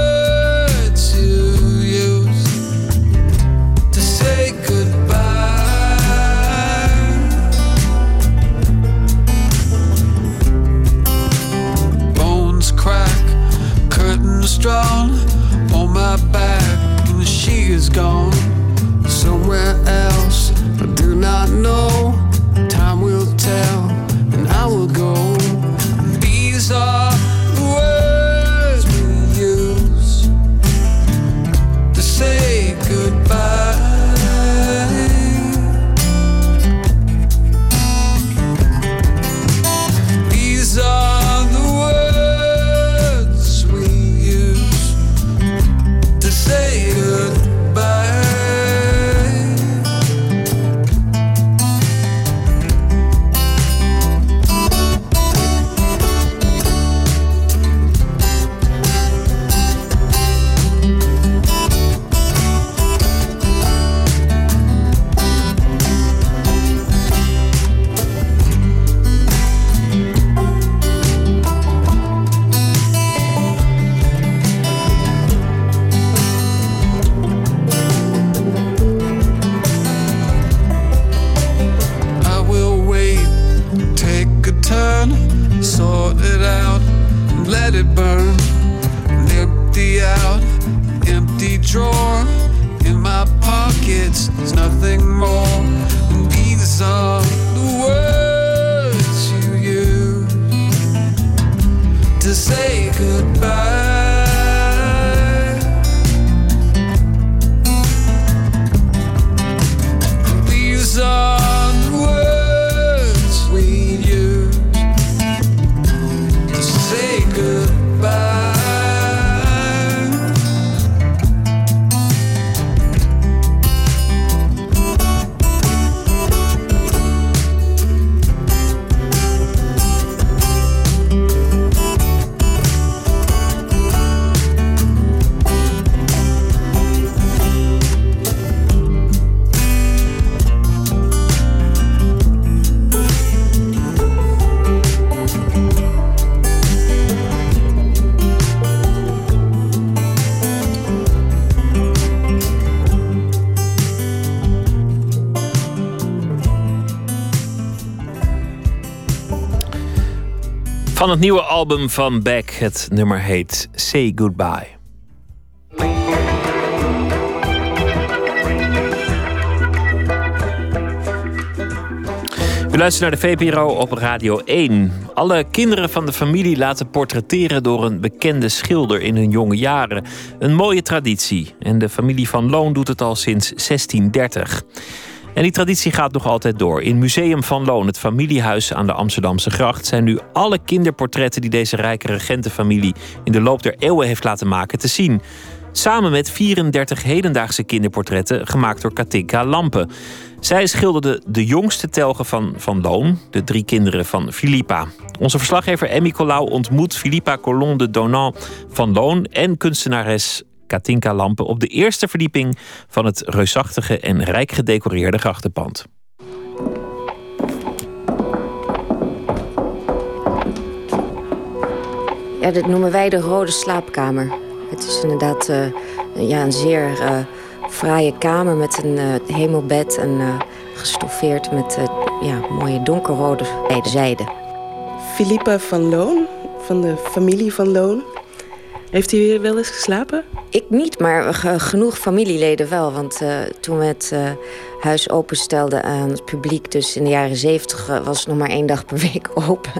album van Beck. Het nummer heet Say Goodbye. U luistert naar de VPRO op Radio 1. Alle kinderen van de familie laten portretteren door een bekende schilder in hun jonge jaren. Een mooie traditie. En de familie van Loon doet het al sinds 1630. En die traditie gaat nog altijd door. In Museum van Loon, het familiehuis aan de Amsterdamse gracht, zijn nu alle kinderportretten die deze rijke regentenfamilie in de loop der eeuwen heeft laten maken te zien. Samen met 34 hedendaagse kinderportretten gemaakt door Katinka Lampen. Zij schilderde de jongste telgen van Van Loon, de drie kinderen van Philippa. Onze verslaggever Emmy Colau ontmoet Philippa Colon de Donant van Loon en kunstenares Katinka Lampen op de eerste verdieping van het reusachtige en rijk gedecoreerde grachtenpand. Ja, dit noemen wij de rode slaapkamer. Het is inderdaad uh, ja, een zeer uh, fraaie kamer met een uh, hemelbed en gestoffeerd met ja, mooie donkerrode beide zijden. Philippa van Loon, van de familie van Loon. Heeft u hier wel eens geslapen? Ik niet, maar genoeg familieleden wel. Want uh, toen we het uh, huis openstelden aan het publiek... dus in de jaren zeventig uh, was het nog maar één dag per week open.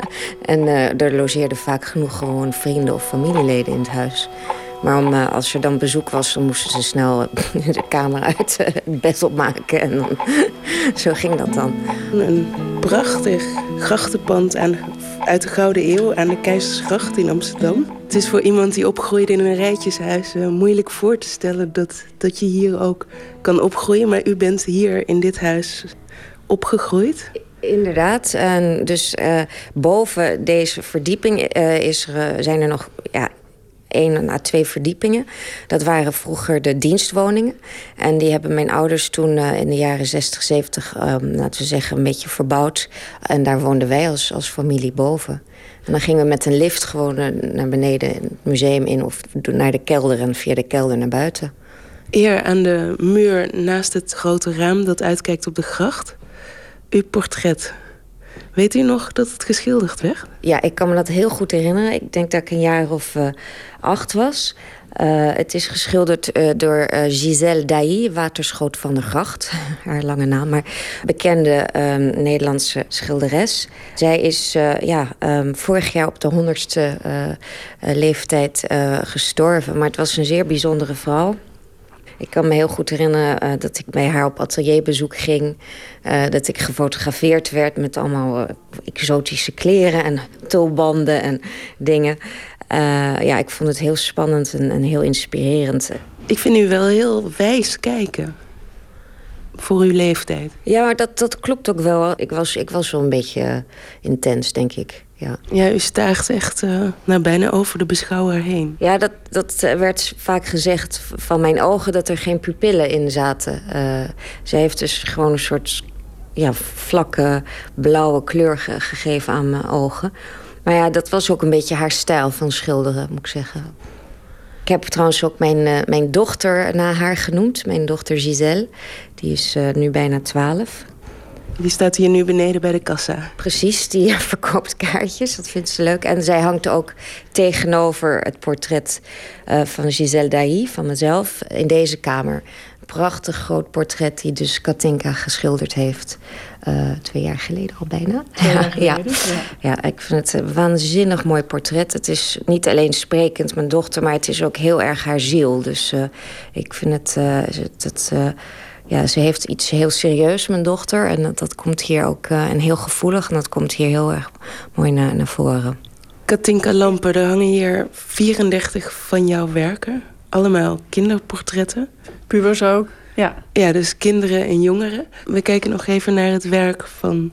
En er logeerden vaak genoeg gewoon vrienden of familieleden in het huis. Maar om, als er dan bezoek was, dan moesten ze snel de kamer uit het bed opmaken. En dan, zo ging dat dan. Een prachtig grachtenpand aan, uit de Gouden Eeuw aan de Keizersgracht in Amsterdam. Het is voor iemand die opgroeide in een rijtjeshuis uh, moeilijk voor te stellen dat, dat je hier ook kan opgroeien. Maar u bent hier in dit huis opgegroeid. Inderdaad. En dus uh, boven deze verdieping uh, is er, zijn er nog ja, één à twee verdiepingen. Dat waren vroeger de dienstwoningen. En die hebben mijn ouders toen uh, in de jaren 60, 70, um, laten we zeggen, een beetje verbouwd. En daar woonden wij als, als familie boven. En dan gingen we met een lift gewoon naar beneden het museum in... of naar de kelder en via de kelder naar buiten. Hier aan de muur naast het grote raam dat uitkijkt op de gracht... uw portret. Weet u nog dat het geschilderd werd? Ja, ik kan me dat heel goed herinneren. Ik denk dat ik een jaar of uh, acht was. Uh, het is geschilderd uh, door Giselle Dailly, Waterschoot van der Gracht. Haar lange naam, maar bekende um, Nederlandse schilderes. Zij is ja, um, vorig jaar op de honderdste leeftijd gestorven. Maar het was een zeer bijzondere vrouw. Ik kan me heel goed herinneren uh, dat ik bij haar op atelierbezoek ging. Uh, dat ik gefotografeerd werd met allemaal uh, exotische kleren en tulbanden en dingen. ja, ik vond het heel spannend en, en, heel inspirerend. Ik vind u wel heel wijs kijken. Voor uw leeftijd. Ja, maar dat, dat klopt ook wel. Ik was, ik was wel een beetje intens, denk ik ja. Ja, u stijgt echt uh, nou, bijna over de beschouwer heen. Ja, dat, dat werd vaak gezegd van mijn ogen dat er geen pupillen in zaten. Uh, ze heeft dus gewoon een soort ja, vlakke blauwe kleur ge gegeven aan mijn ogen. Maar ja, dat was ook een beetje haar stijl van schilderen, moet ik zeggen. Ik heb trouwens ook mijn, uh, mijn dochter naar haar genoemd. Mijn dochter Giselle. Die is nu bijna twaalf. Die staat hier nu beneden bij de kassa. Precies, die verkoopt kaartjes. Dat vindt ze leuk. En zij hangt ook tegenover het portret uh, van Giselle Dailly, van mezelf, in deze kamer. Een prachtig groot portret die dus Katinka geschilderd heeft. Uh, twee jaar geleden al bijna. Ja, ja. ja, ik vind het een waanzinnig mooi portret. Het is niet alleen sprekend, mijn dochter, maar het is ook heel erg haar ziel. Dus uh, ik vind het... het, het ja, ze heeft iets heel serieus, mijn dochter. En dat, dat komt hier ook, uh, en heel gevoelig. En dat komt hier heel erg mooi naar, naar voren. Katinka Lampen, er hangen hier 34 van jouw werken. Allemaal kinderportretten. Pubers ook, ja. Ja, dus kinderen en jongeren. We kijken nog even naar het werk van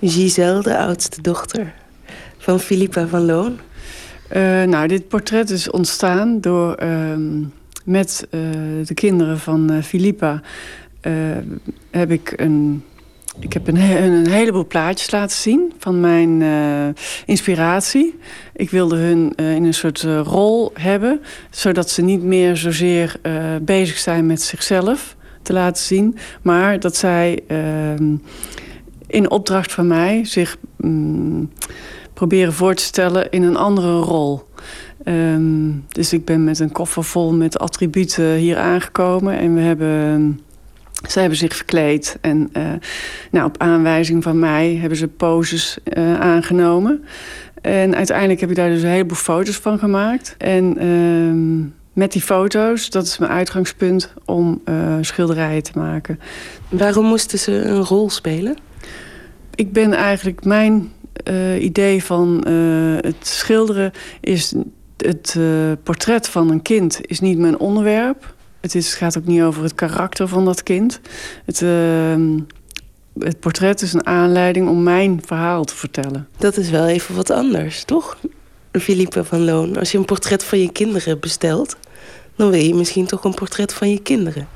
Giselle, de oudste dochter. Van Philippa van Loon. Uh, nou, dit portret is ontstaan door... Uh, met uh, de kinderen van Philippa uh, heb ik een. Ik heb een, een, heleboel plaatjes laten zien van mijn uh, inspiratie. Ik wilde hun uh, in een soort rol hebben, zodat ze niet meer zozeer bezig zijn met zichzelf te laten zien, maar dat zij ehm, in opdracht van mij zich um, proberen voor te stellen in een andere rol. Ehm, dus ik ben met een koffer vol met attributen hier aangekomen. En we hebben, zij hebben zich verkleed. En uh, nou, op aanwijzing van mij hebben ze poses uh, aangenomen. En uiteindelijk heb ik daar dus een heleboel foto's van gemaakt. En uh, met die foto's, dat is mijn uitgangspunt om uh, schilderijen te maken. Waarom moesten ze een rol spelen? Ik ben eigenlijk mijn idee van het schilderen is het portret van een kind is niet mijn onderwerp. Het, is, gaat ook niet over het karakter van dat kind. Het, uh, het portret is een aanleiding om mijn verhaal te vertellen. Dat is wel even wat anders, toch? Philippe van Loon, als je een portret van je kinderen bestelt... dan wil je misschien toch een portret van je kinderen.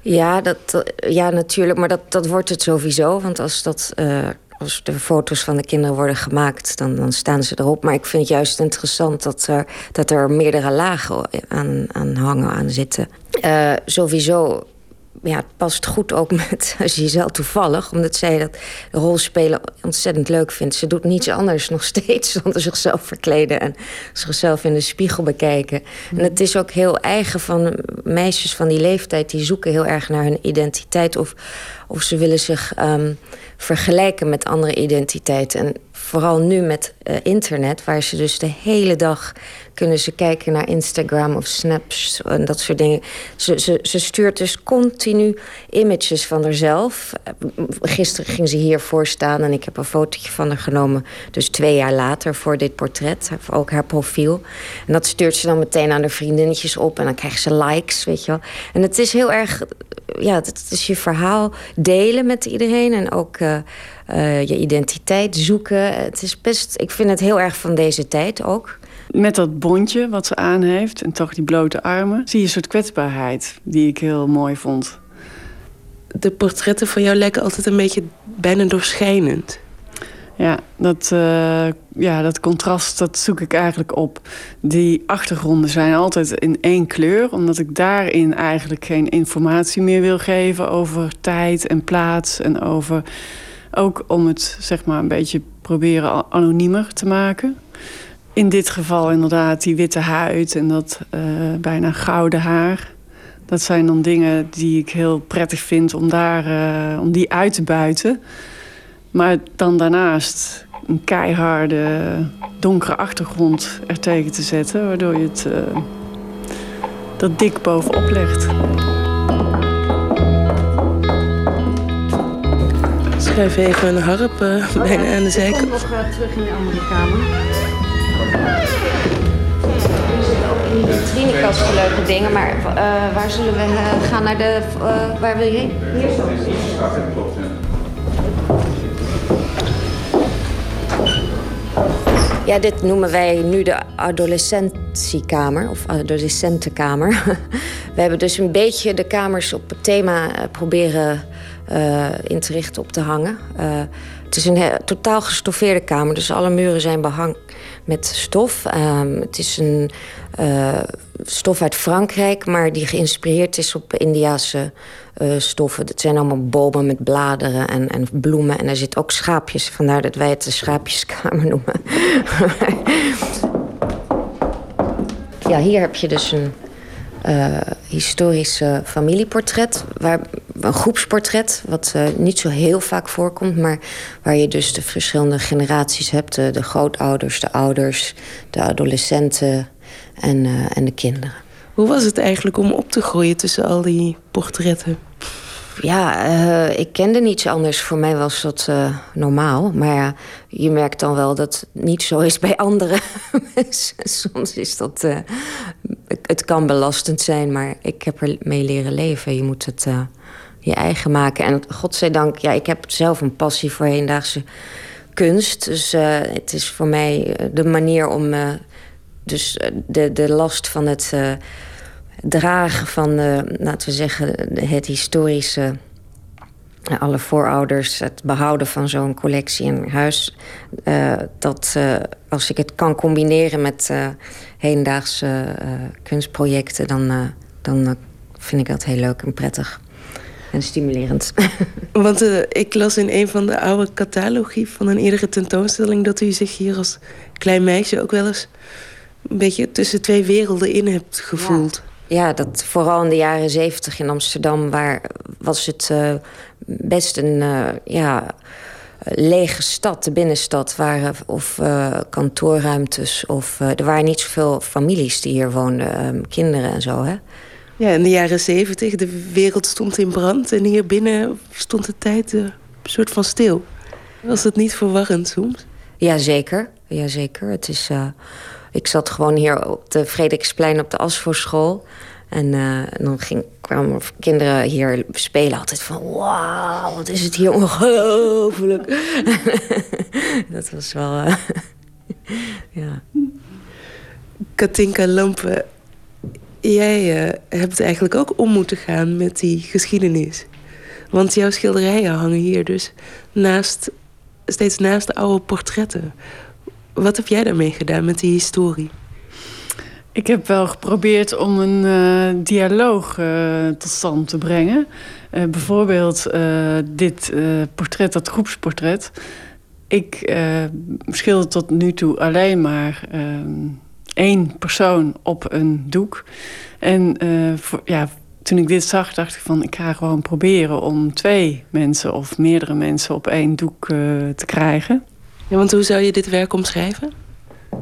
Ja, dat, ja natuurlijk, maar dat, dat wordt het sowieso. Want als dat uh, als de foto's van de kinderen worden gemaakt, dan, dan staan ze erop. Maar ik vind het juist interessant dat er, dat er meerdere lagen aan, aan hangen, aan zitten. Uh, sowieso ja, het past goed ook met Giselle toevallig. Omdat zij dat rolspelen ontzettend leuk vindt. Ze doet niets anders nog steeds dan zichzelf verkleden... en zichzelf in de spiegel bekijken. En het is ook heel eigen van meisjes van die leeftijd... die zoeken heel erg naar hun identiteit... of, of ze willen zich um, vergelijken met andere identiteiten. En vooral nu met uh, internet, waar ze dus de hele dag kunnen ze kijken naar Instagram of Snaps en dat soort dingen. Ze, ze, ze stuurt dus continu images van haarzelf. Gisteren ging ze hiervoor staan en ik heb een fotootje van haar genomen. Dus twee jaar later voor dit portret, ook haar profiel. En dat stuurt ze dan meteen aan de vriendinnetjes op en dan krijgt ze likes, weet je wel. En het is heel erg, ja, het is je verhaal delen met iedereen en ook... Uh, uh, je identiteit zoeken. Het is best, ik vind het heel erg van deze tijd ook. Met dat bondje wat ze aan heeft en toch die blote armen... zie je een soort kwetsbaarheid die ik heel mooi vond. De portretten van jou lijken altijd een beetje bijna doorschijnend. Ja, dat, uh, ja, dat contrast dat zoek ik eigenlijk op. Die achtergronden zijn altijd in één kleur... omdat ik daarin eigenlijk geen informatie meer wil geven... over tijd en plaats en over... ook om het zeg maar een beetje proberen anoniemer te maken in dit geval inderdaad die witte huid en dat uh, bijna gouden haar. Dat zijn dan dingen die ik heel prettig vind om, daar, uh, om die uit te buiten. Maar dan daarnaast een keiharde, donkere achtergrond er tegen te zetten... waardoor je het uh, er dik bovenop legt. Schrijf even een harp bijna aan de zijkant. Ik kom nog terug in de andere kamer. in de vitrinekast leuke dingen, maar uh, waar zullen we uh, gaan naar de. Uh, waar wil je heen? Hier zo. Ja, dit noemen wij nu de adolescentiekamer of adolescentenkamer. We hebben dus een beetje de kamers op het thema proberen in te richten op te hangen. Het is een totaal gestoffeerde kamer, dus alle muren zijn behang met stof. Um, het is een uh, stof uit Frankrijk, maar die geïnspireerd is op Indiase stoffen. Het zijn allemaal bomen met bladeren en, en bloemen. En er zitten ook schaapjes, vandaar dat wij het de schaapjeskamer noemen. ja, hier heb je dus een uh, historische familieportret. Waar, een groepsportret, wat uh, niet zo heel vaak voorkomt... maar waar je dus de verschillende generaties hebt. De, de grootouders, de ouders, de adolescenten en, uh, en de kinderen. Hoe was het eigenlijk om op te groeien tussen al die portretten? Ja, uh, ik kende niets anders. Voor mij was dat uh, normaal. Maar ja, je merkt dan wel dat het niet zo is bij andere mensen. Soms is dat... Uh, het kan belastend zijn, maar ik heb er mee leren leven. Je moet het je eigen maken. En godzijdank, ja, ik heb zelf een passie voor hedendaagse kunst. Dus het is voor mij de manier om... dus de, de last van het dragen van, uh, laten we zeggen, het historische... Alle voorouders, het behouden van zo'n collectie in huis... Uh, dat als ik het kan combineren met hedendaagse kunstprojecten... dan, dan vind ik dat heel leuk en prettig. en stimulerend. Want uh, ik las in een van de oude catalogie van een eerdere tentoonstelling... dat u zich hier als klein meisje ook wel eens... een beetje tussen twee werelden in hebt gevoeld. Ja, dat vooral in de jaren zeventig in Amsterdam... waar was het uh, best een... Uh, ja, lege stad, de binnenstad, waren of uh, kantoorruimtes. Of er waren niet zoveel families die hier woonden, um, kinderen en zo. Hè? Ja, in de jaren zeventig, de wereld stond in brand en hier binnen stond de tijd een soort van stil. Was dat niet verwarrend soms? Jazeker, jazeker. Het is, ik zat gewoon hier op de Frederiksplein op de Asvoerschool. En, uh, en dan ging, kwamen kinderen hier spelen altijd van... wauw, wat is het hier ongelooflijk. dat was wel... Uh, ja. Katinka Lampen, jij uh, hebt eigenlijk ook om moeten gaan met die geschiedenis. Want jouw schilderijen hangen hier dus naast, steeds naast de oude portretten. Wat heb jij daarmee gedaan met die historie? Ik heb wel geprobeerd om een uh, dialoog uh, tot stand te brengen. Uh, bijvoorbeeld dit portret, dat groepsportret. Ik schilder tot nu toe alleen maar één persoon op een doek. En ja, toen ik dit zag, dacht ik van... ik ga gewoon proberen om twee mensen of meerdere mensen op één doek te krijgen. Ja, want hoe zou je dit werk omschrijven?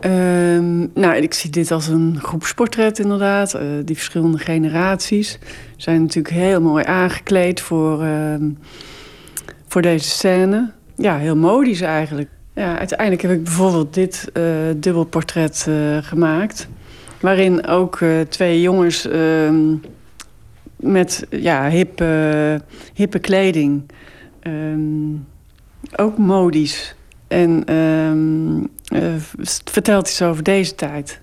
Um, nou, ik zie dit als een groepsportret inderdaad. Uh, die verschillende generaties zijn natuurlijk heel mooi aangekleed voor, uh, voor deze scène. Ja, heel modisch eigenlijk. Ja, uiteindelijk heb ik bijvoorbeeld dit uh, dubbelportret gemaakt. Waarin ook twee jongens ehm, met ja, hippe, hippe kleding... Ehm, ook modisch en um, uh, vertelt iets over deze tijd.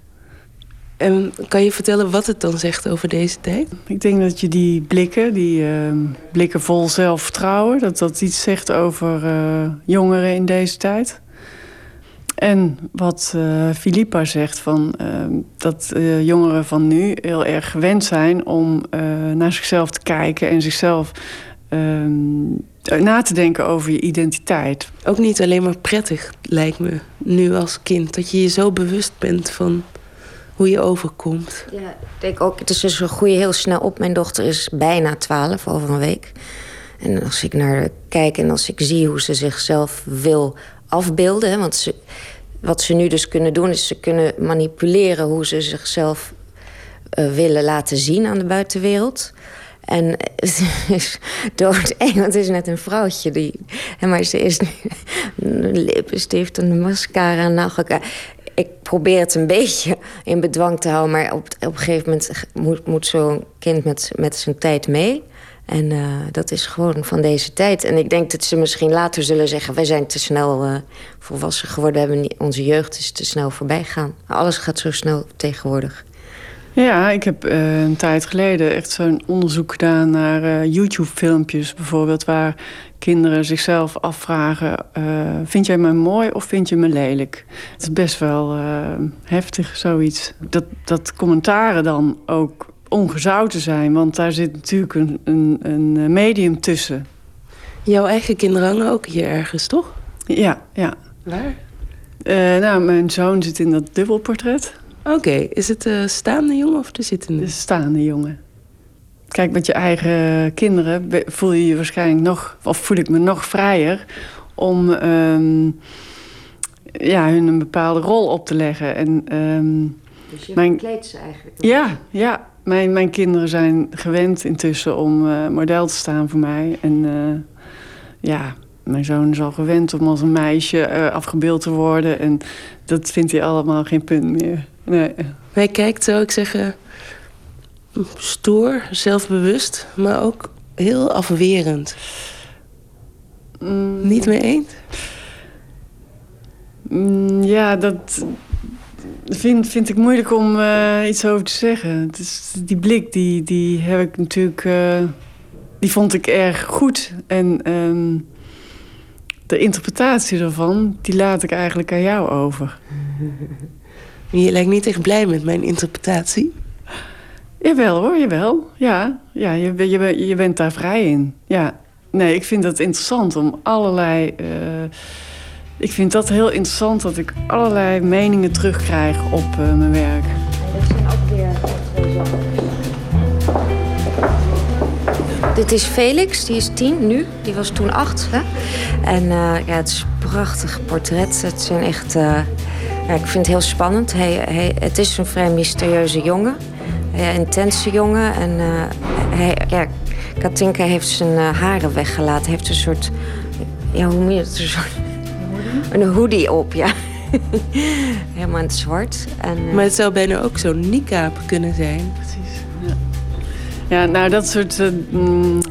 En kan je vertellen wat het dan zegt over deze tijd? Ik denk dat je die blikken, die uh, blikken vol zelfvertrouwen... dat dat iets zegt over uh, jongeren in deze tijd. En wat uh, Filippa zegt, van, ehm, dat jongeren van nu heel erg gewend zijn... om naar zichzelf te kijken en zichzelf ehm, na te denken over je identiteit. Ook niet alleen maar prettig, lijkt me, nu als kind. Dat je je zo bewust bent van hoe je overkomt. Ja, ik denk ook, het is dus een goede heel snel op. Mijn dochter is bijna twaalf, over een week. En als ik naar haar kijk en als ik zie hoe ze zichzelf wil afbeelden... Hè, want ze, wat ze nu dus kunnen doen, is ze kunnen manipuleren... hoe ze zichzelf uh, willen laten zien aan de buitenwereld... En het is doodeng, want is net een vrouwtje. Die, maar ze is een lippenstift en mascara elkaar. Ik probeer het een beetje in bedwang te houden... maar op, op een gegeven moment moet, moet zo'n kind met, met zijn tijd mee... En uh, dat is gewoon van deze tijd. En ik denk dat ze misschien later zullen zeggen... wij zijn te snel uh, volwassen geworden. Hebben onze jeugd is te snel voorbij gegaan. Alles gaat zo snel tegenwoordig. Ja, ik heb uh, een tijd geleden echt zo'n onderzoek gedaan naar uh, YouTube-filmpjes bijvoorbeeld, waar kinderen zichzelf afvragen: uh, vind jij me mooi of vind je me lelijk? Het is best wel heftig, zoiets. Dat, dat commentaren dan ook ongezouten zijn, want daar zit natuurlijk een, een, een medium tussen. Jouw eigen kinderen hangen ook hier ergens, toch? Ja, ja. Waar? nou, mijn zoon zit in dat dubbelportret. Oké, is het de staande jongen of de zittende? De staande jongen. Kijk, met je eigen kinderen voel je je waarschijnlijk nog... of voel ik me nog vrijer om um, ja, hun een bepaalde rol op te leggen. En, um, dus je mijn... kleedt ze eigenlijk? Ja, ja. Mijn, mijn kinderen zijn gewend intussen om uh, model te staan voor mij. En uh, ja, mijn zoon is al gewend om als een meisje uh, afgebeeld te worden. En dat vindt hij allemaal geen punt meer. Nee. Hij kijkt, zou ik zeggen, stoer, zelfbewust, maar ook heel afwerend. Mm. Niet mee eens? Mm, ja, dat vind, vind ik moeilijk om uh, iets over te zeggen. Is, die blik, die, die heb ik natuurlijk... Uh, die vond ik erg goed. En um, de interpretatie ervan, die laat ik eigenlijk aan jou over. Je lijkt niet echt blij met mijn interpretatie. Jawel hoor, jawel. Ja, ja je, je, je bent daar vrij in. Ja. Nee, ik vind het interessant om allerlei... Uh, ik vind dat heel interessant dat ik allerlei meningen terugkrijg op uh, mijn werk. Dit is Felix, die is tien nu. Die was toen acht. Hè? En uh, ja, het is een prachtig portret. Het zijn echt... ja, ik vind het heel spannend. Hij, hij, het is een vrij mysterieuze jongen ja, intense jongen. En uh, hij, ja, Katinka heeft zijn haren weggelaten. Heeft een soort, ja, hoe moet je het? Een, soort, een hoodie op, ja. Helemaal in het zwart. En. Maar het zou bijna ook zo'n niqab kunnen zijn. Precies. Ja, nou dat soort mm,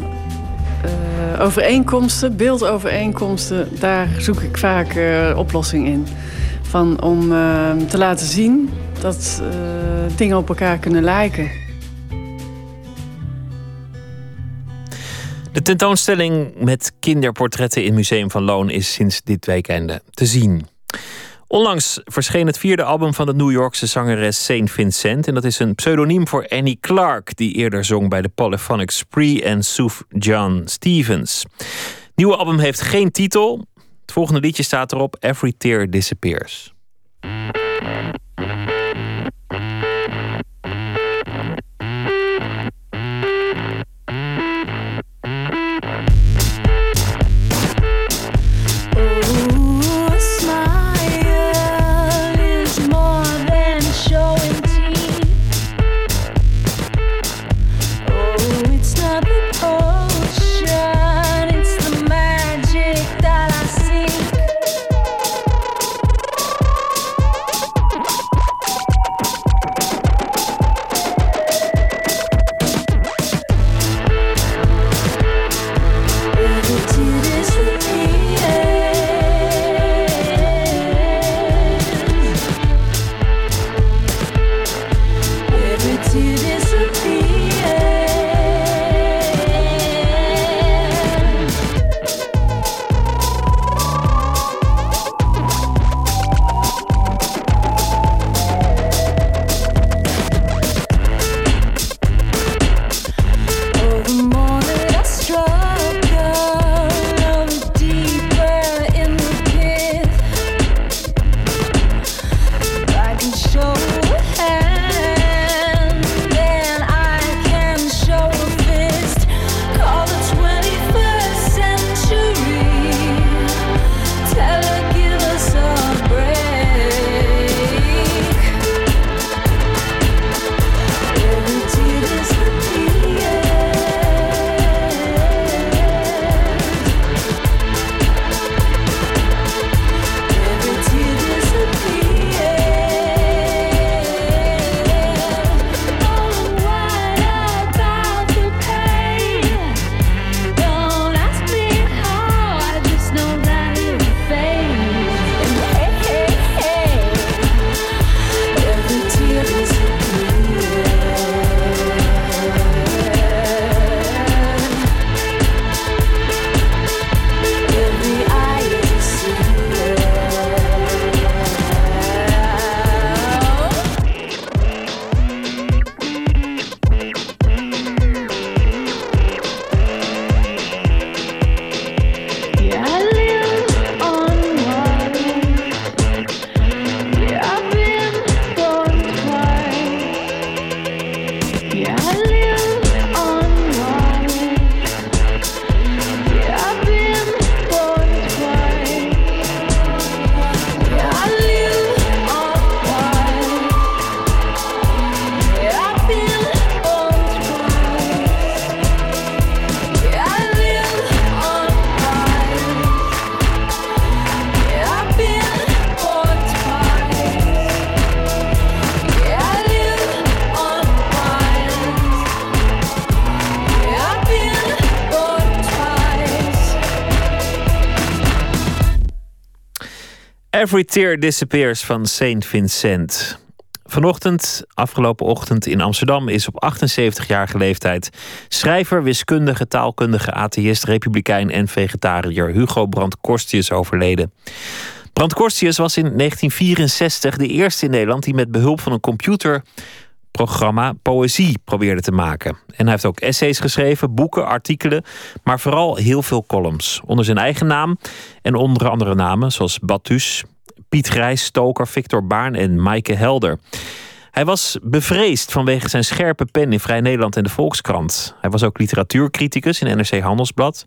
overeenkomsten, beeldovereenkomsten, daar zoek ik vaak oplossing in. Van om te laten zien dat uh, dingen op elkaar kunnen lijken. De tentoonstelling met kinderportretten in Museum van Loon is sinds dit weekende te zien. Onlangs verscheen het vierde album van de New Yorkse zangeres Saint Vincent. En dat is een pseudoniem voor Annie Clark, die eerder zong bij de Polyphonic Spree en Suf John Stevens. Het nieuwe album heeft geen titel. Het volgende liedje staat erop: Every Tear Disappears. Every Tear Disappears van Saint Vincent. Vanochtend, afgelopen ochtend in Amsterdam, is op 78-jarige leeftijd schrijver, wiskundige, taalkundige, atheïst, republikein en vegetariër Hugo Brandt Korstius overleden. Brandt Korstius was in 1964 de eerste in Nederland die met behulp van een computer programma poëzie probeerde te maken. En hij heeft ook essays geschreven, boeken, artikelen, maar vooral heel veel columns. Onder zijn eigen naam en onder andere namen zoals Batus, Piet Grijs, Stoker, Victor Baarn en Maaike Helder. Hij was bevreesd vanwege zijn scherpe pen in Vrij Nederland en de Volkskrant. Hij was ook literatuurcriticus in NRC Handelsblad.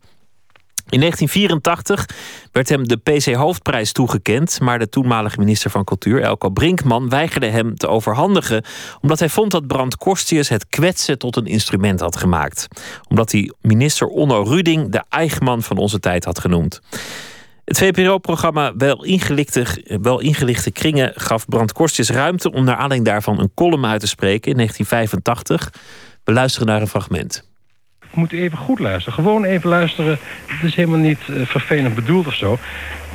In 1984 werd hem de PC Hoofdprijs toegekend, maar de toenmalige minister van Cultuur, Elko Brinkman, weigerde hem te overhandigen, omdat hij vond dat Brand Korstius het kwetsen tot een instrument had gemaakt. Omdat hij minister Onno Ruding de Eichmann van onze tijd had genoemd. Het VPRO-programma wel ingelichte, wel ingelichte Kringen gaf Brand Korstius ruimte om naar aanleiding daarvan een column uit te spreken in 1985. We luisteren naar een fragment moet even goed luisteren. Gewoon even luisteren. Het is helemaal niet uh, vervelend bedoeld of zo.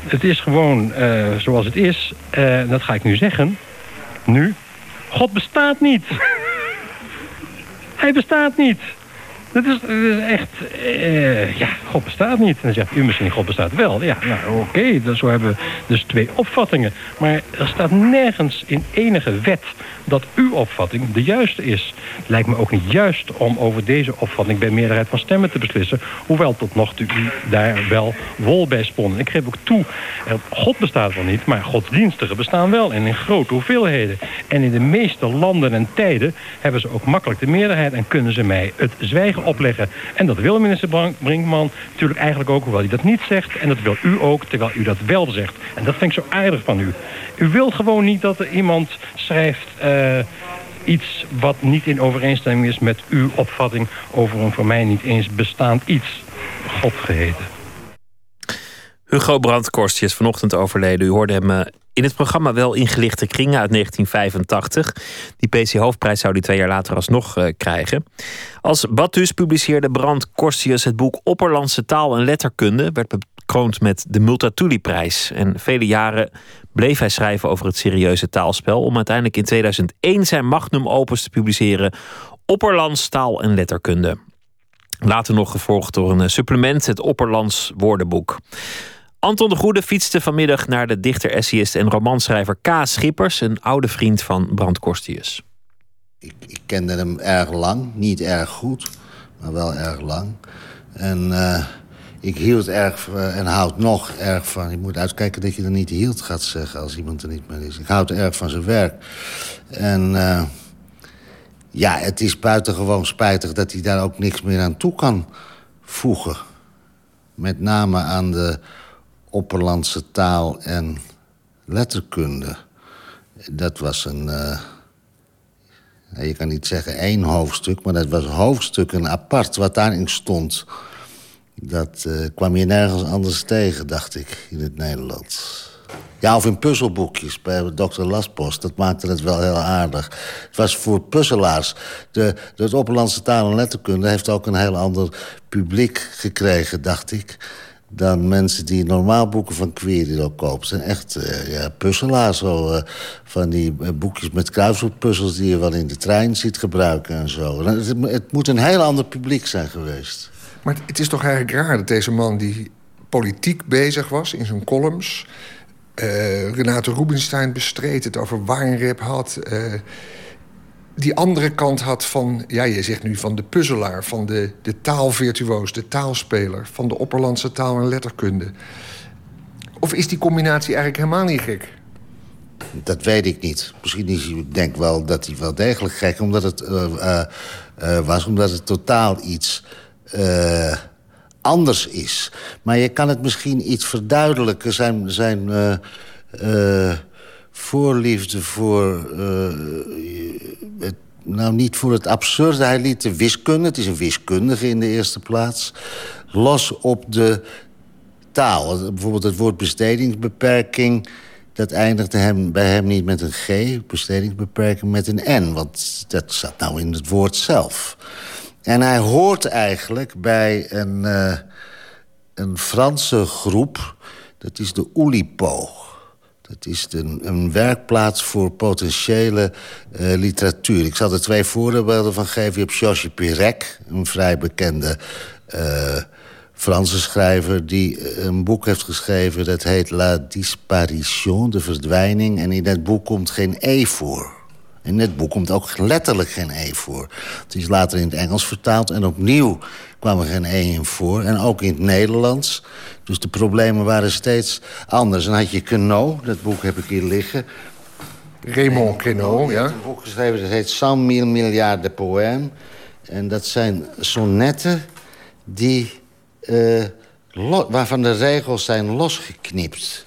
Het is gewoon uh, zoals het is. Uh, dat ga ik nu zeggen. Nu. God bestaat niet. Hij bestaat niet. Dat is, echt, uh, ja, God bestaat niet. En dan zegt u misschien, God bestaat wel. Ja, nou oké, zo hebben we dus twee opvattingen. Maar er staat nergens in enige wet dat uw opvatting de juiste is. Het lijkt me ook niet juist om over deze opvatting bij meerderheid van stemmen te beslissen. Hoewel tot nog toe u daar wel wol bij sponnen. Ik geef ook toe, God bestaat wel niet, maar godsdienstigen bestaan wel. En in grote hoeveelheden. En in de meeste landen en tijden hebben ze ook makkelijk de meerderheid en kunnen ze mij het zwijgen opleggen. En dat wil minister Brinkman natuurlijk eigenlijk ook, hoewel hij dat niet zegt. En dat wil u ook, terwijl u dat wel zegt. En dat vind ik zo aardig van u. U wilt gewoon niet dat er iemand schrijft... Uh, iets wat niet in overeenstemming is met uw opvatting... over een voor mij niet eens bestaand iets. God geheten. Hugo Brandkorst is vanochtend overleden. U hoorde hem eh, in het programma wel ingelichte kringen uit 1985. Die PC-hoofdprijs zou hij twee jaar later alsnog uh, krijgen. Als Batus publiceerde Brand Korstius het boek Opperlandse taal en letterkunde. Werd bekroond met de Multatuli-prijs. En vele jaren bleef hij schrijven over het serieuze taalspel. Om uiteindelijk in 2001 zijn magnum opus te publiceren. Opperlands taal en letterkunde. Later nog gevolgd door een eh, supplement, het Opperlands woordenboek. Anton de Goede fietste vanmiddag naar de dichter, essayist en romanschrijver K. Schippers, een oude vriend van Brand Korstius. Ik, ik, kende hem erg lang, niet erg goed, maar wel erg lang. En uh, ik hield erg en houd nog erg van. Je moet uitkijken dat je er niet hield gaat zeggen als iemand er niet meer is. Ik houd erg van zijn werk. En uh, ja, het is buitengewoon spijtig dat hij daar ook niks meer aan toe kan voegen. Met name aan de Opperlandse taal en letterkunde. Dat was een... Uh, je kan niet zeggen één hoofdstuk, maar dat was hoofdstukken apart wat daarin stond. Dat uh, kwam je nergens anders tegen, dacht ik, in het Nederlands. Ja, of in puzzelboekjes bij Dr. Lastpost. Dat maakte het wel heel aardig. Het was voor puzzelaars. De, de Opperlandse taal en letterkunde heeft ook een heel ander publiek gekregen, dacht ik dan mensen die normaal boeken van Query ook kopen. zijn echt uh, ja, puzzelaars. Zo, uh, van die boekjes met kruiswoordpuzzels die je wel in de trein ziet gebruiken en zo. Het, het, moet een heel ander publiek zijn geweest. Maar het is toch eigenlijk raar dat deze man die politiek bezig was in zijn columns... Renate Rubinstein bestreed het over wijnrep had die andere kant had van, ja, je zegt nu van de puzzelaar, van de, de taalvirtuoos, de taalspeler, van de opperlandse taal en letterkunde. Of is die combinatie eigenlijk helemaal niet gek? Dat weet ik niet. Misschien is hij, ik denk wel dat hij wel degelijk gek omdat het, uh, uh, uh, was, omdat het totaal iets anders is. Maar je kan het misschien iets verduidelijken. Zijn, zijn voorliefde voor... het, nou, niet voor het absurde. Hij liet de wiskunde, het is een wiskundige in de eerste plaats... los op de taal. Bijvoorbeeld het woord bestedingsbeperking... dat eindigde hem, bij hem niet met een G, bestedingsbeperking, met een N. Want dat zat nou in het woord zelf. En hij hoort eigenlijk bij een, uh, een Franse groep... dat is de Oulipo... Het is een, werkplaats voor potentiële uh, literatuur. Ik zal er twee voorbeelden van geven. Je hebt Georges Perec, een vrij bekende uh, Franse schrijver... die een boek heeft geschreven dat heet La Disparition, de verdwijning. En in dat boek komt geen E voor. In dit boek komt ook letterlijk geen E voor. Het is later in het Engels vertaald en opnieuw kwam er geen E in voor. En ook in het Nederlands. Dus de problemen waren steeds anders. En dan had je Queneau, dat boek heb ik hier liggen. Raymond Queneau, ja. een boek geschreven dat heet 100 mille miljard de poèmes. En dat zijn sonnetten die, uh, waarvan de regels zijn losgeknipt.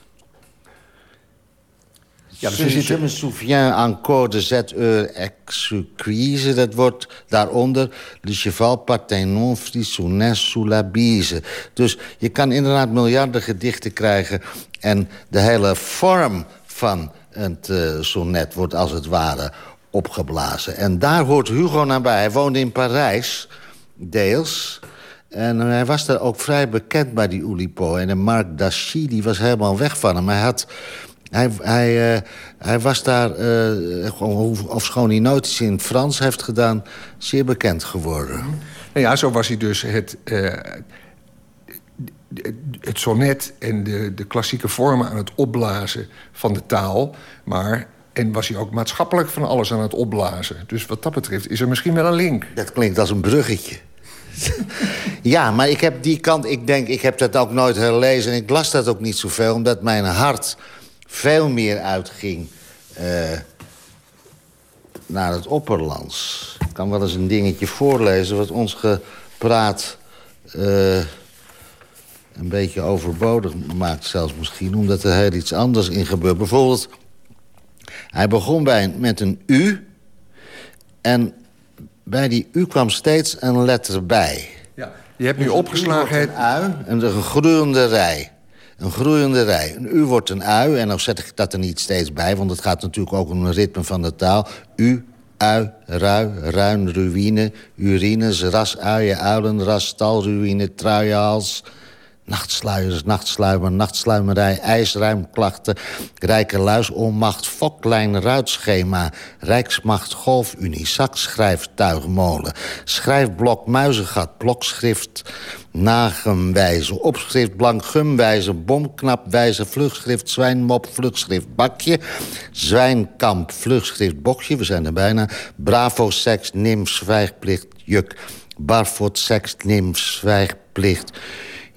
Ja, dus je, je me souviens encore de cette heure exquise. Dat wordt daaronder Le cheval Parthenon frissonnait sous la bise. Dus je kan inderdaad miljarden gedichten krijgen... en de hele vorm van het uh, sonnet wordt als het ware opgeblazen. En daar hoort Hugo naar bij. Hij woonde in Parijs, deels... En hij was daar ook vrij bekend bij die Oulipo. En de Marc Dachy, die was helemaal weg van hem. Hij had hij, hij, uh, hij was daar, uh, ofschoon hij nooit iets in het Frans heeft gedaan... zeer bekend geworden. Nou ja, zo was hij dus het, uh, het sonnet en de, de klassieke vormen aan het opblazen van de taal. Maar en was hij ook maatschappelijk van alles aan het opblazen. Dus wat dat betreft is er misschien wel een link. Dat klinkt als een bruggetje. ja, maar ik heb die kant... Ik denk, ik heb dat ook nooit herlezen en ik las dat ook niet zoveel... omdat mijn hart veel meer uitging uh, naar het opperlands. Ik kan wel eens een dingetje voorlezen wat ons gepraat uh, een beetje overbodig maakt zelfs misschien... omdat er heel iets anders in gebeurt. Bijvoorbeeld, hij begon bij, met een U... en bij die U kwam steeds een letter bij. Ja, je hebt nu dus opgeslagen... Een ui en een groeiende rij. Een groeiende rij. Een u wordt een ui. En dan zet ik dat er niet steeds bij, want het gaat natuurlijk ook om een ritme van de taal. U, ui, rui, ruin, ruïne, urines, ras, uien, uilen, ras, stal, ruïne, truienhals... Nachtsluiers, nachtsluimer, nachtsluimerij, ijsruimklachten... rijke luisonmacht, foklijn, ruitschema... rijksmacht, golfunie, zakschrijftuigmolen... schrijfblok, muizengat, blokschrift, nagenwijze... opschrift, blank gumwijze, bomknapwijze... vlugschrift, zwijnmop, vlugschrift, bakje... zwijnkamp, vlugschrift, bokje, we zijn er bijna... bravo, seks, nimf, zwijgplicht, juk... barfot, seks, nimf, zwijgplicht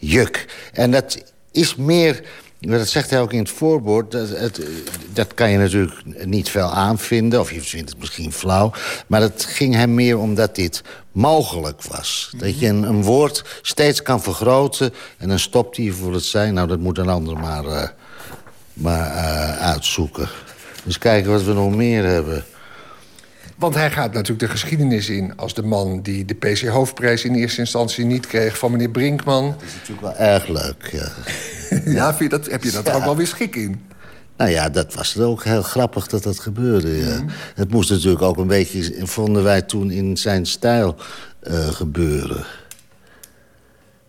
juk. En dat is meer... Dat zegt hij ook in het voorwoord. Dat, het, dat kan je natuurlijk niet veel aanvinden. Of je vindt het misschien flauw. Maar het ging hem meer omdat dit mogelijk was. Dat je een, een, woord steeds kan vergroten... en dan stopt hij voor het zijn. Nou, dat moet een ander maar, uh, maar uh, uitzoeken. Dus kijken wat we nog meer hebben. Want hij gaat natuurlijk de geschiedenis in als de man die de PC-hoofdprijs in eerste instantie niet kreeg van meneer Brinkman. Dat is natuurlijk wel erg leuk, ja. ja, vind je dat, heb je dat ook wel weer schik in? Nou ja, dat was ook heel grappig dat dat gebeurde. Ja. Het moest natuurlijk ook een beetje, vonden wij toen, in zijn stijl uh, gebeuren.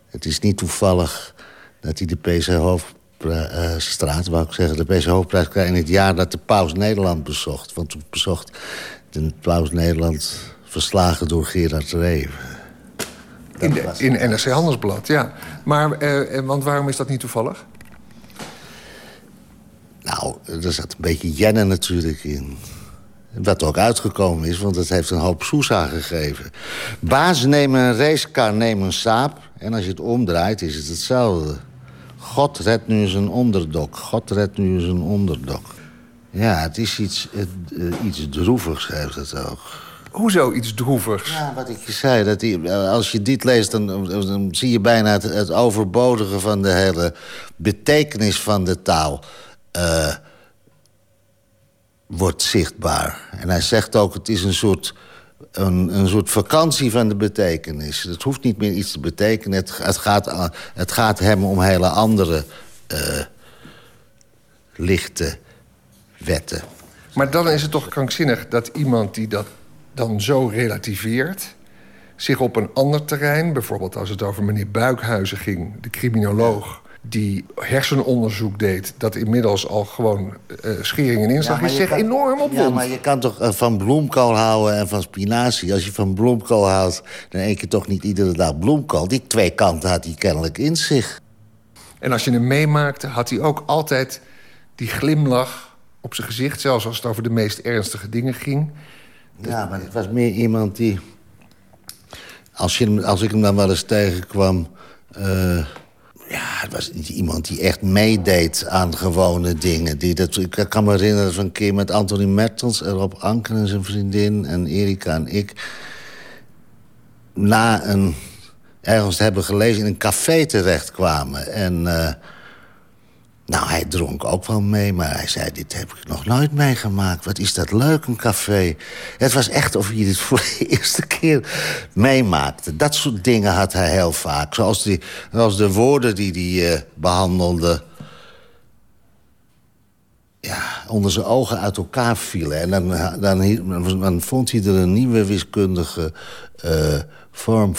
Het is niet toevallig dat hij de PC Hoofdstraat, wou ik zeggen, de PC Hoofdprijs kreeg in het jaar dat de paus Nederland bezocht. Want toen bezocht in Paus Nederland verslagen door Gerard Reven. In, de, in NRC Handelsblad, ja. Maar, eh, eh, want waarom is dat niet toevallig? Nou, er zat een beetje jennen natuurlijk in. Wat ook uitgekomen is, want het heeft een hoop soesa gegeven. Baas nemen een racecar, nemen een saap. En als je het omdraait, is het hetzelfde. God redt nu zijn onderdok. God redt nu zijn onderdok. Ja, het is iets, het, uh, iets droevigs, heeft het ook. Hoezo iets droevigs? Ja, wat ik je zei. Dat die, als je dit leest, dan, dan zie je bijna het, het, overbodige van de hele betekenis van de taal. Uh, wordt zichtbaar. En hij zegt ook, het is een soort, een, een soort vakantie van de betekenis. Het hoeft niet meer iets te betekenen. Het, het, gaat, het gaat hem om hele andere uh, lichte wetten. Maar dan is het toch krankzinnig dat iemand die dat dan zo relativeert... zich op een ander terrein, bijvoorbeeld als het over meneer Buikhuizen ging... de criminoloog die hersenonderzoek deed... dat inmiddels al gewoon uh, schering en inslag is, zich enorm opwond. Ja, maar je kan toch uh, van bloemkool houden en van spinazie. Als je van bloemkool houdt, dan eet je toch niet iedere dag bloemkool. Die twee kanten had hij kennelijk in zich. En als je hem meemaakte, had hij ook altijd die glimlach op zijn gezicht, zelfs als het over de meest ernstige dingen ging. Ja, maar het was meer iemand die... Als, je, als ik hem dan wel eens tegenkwam... Uh, ja, het was niet iemand die echt meedeed aan gewone dingen. Die dat, ik kan me herinneren we een keer met Anthony Mertens... en Rob Anken en zijn vriendin en Erika en ik... na een, ergens hebben gelezen in een café terechtkwamen. En... Uh, nou, hij dronk ook wel mee, maar hij zei... dit heb ik nog nooit meegemaakt. Wat is dat leuk, een café. Het was echt of je dit voor de eerste keer meemaakte. Dat soort dingen had hij heel vaak. Zoals, die, zoals de woorden die hij uh, behandelde... Ja, onder zijn ogen uit elkaar vielen. En dan, dan, dan vond hij er een nieuwe wiskundige uh, vorm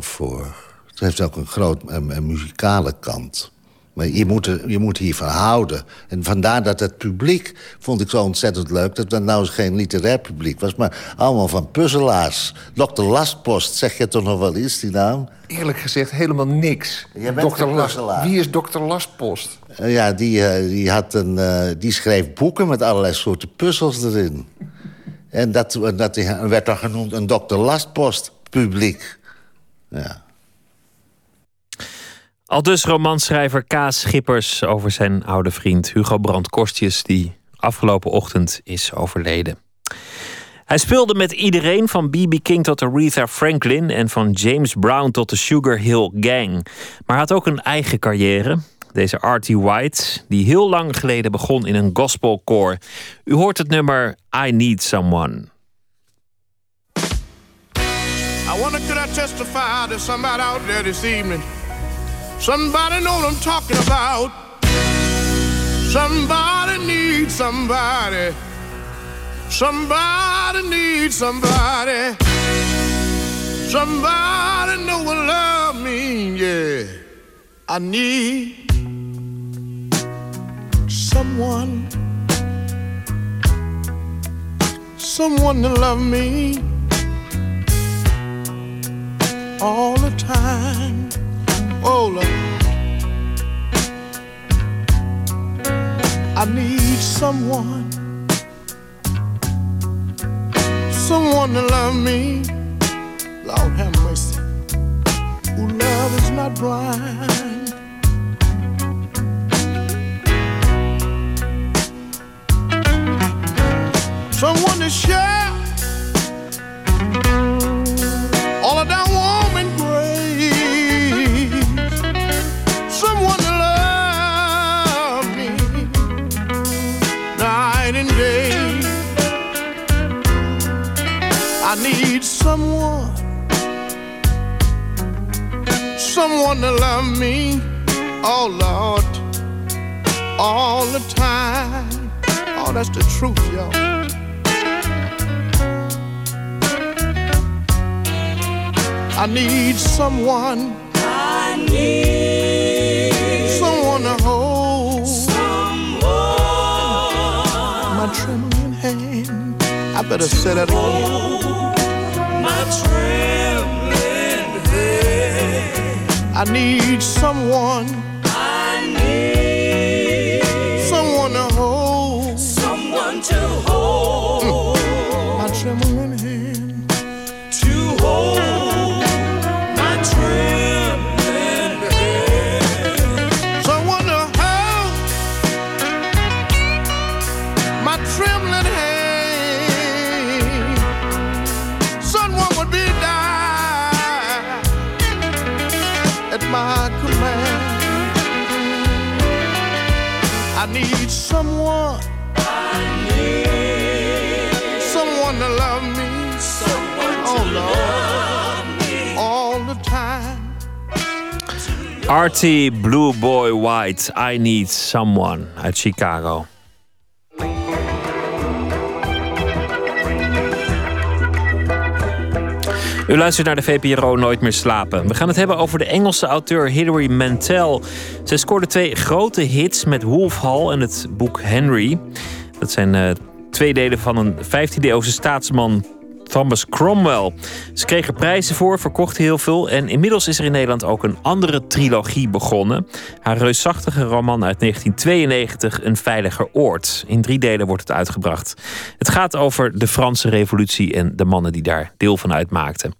voor. Het heeft ook een groot een muzikale kant. Maar je moet, er, je moet hiervan houden. En vandaar dat het publiek, vond ik zo ontzettend leuk... dat het nou eens geen literair publiek was, maar allemaal van puzzelaars. Dr. Lastpost, zeg je toch nog wel iets, die naam? Eerlijk gezegd helemaal niks. Jij bent Dr. Last, Wie is Dr. Lastpost? Uh, ja, die, uh, die, had een, uh, die schreef boeken met allerlei soorten puzzels erin. en dat, dat werd dan genoemd een Dr. Lastpost publiek. Ja. Al dus romanschrijver Kaas Schippers over zijn oude vriend Hugo Brandt Kostjes, die afgelopen ochtend is overleden. Hij speelde met iedereen van B.B. King tot Aretha Franklin en van James Brown tot de Sugar Hill Gang. Maar had ook een eigen carrière. Deze Artie White, die heel lang geleden begon in een gospelkoor. U hoort het nummer I Need Someone. I wonder could I testify to somebody out there this evening. Somebody know what I'm talking about. Somebody needs somebody. Somebody needs somebody. Somebody know what love means, yeah. I need someone. Someone to love me all the time Oh Lord, I need someone, someone to love me. Lord have mercy, who love is not blind. Someone to share someone, someone to love me, oh Lord, all the time. Oh, that's the truth, y'all. I need someone. I need someone to hold. Someone. My trembling hand. I better say that again. I need someone. Artie Blue Boy White, I Need Someone uit Chicago. U luistert naar de VPRO Nooit meer slapen. We gaan het hebben over de Engelse auteur Hilary Mantel. Zij scoorde twee grote hits met Wolf Hall en het boek Henry. Dat zijn uh, twee delen van een 15e eeuwse staatsman Thomas Cromwell. Ze kreeg er prijzen voor, verkocht heel veel. En inmiddels is er in Nederland ook een andere trilogie begonnen. Haar reusachtige roman uit 1992, Een veiliger oord. In drie delen wordt het uitgebracht. Het gaat over de Franse Revolutie en de mannen die daar deel van uitmaakten.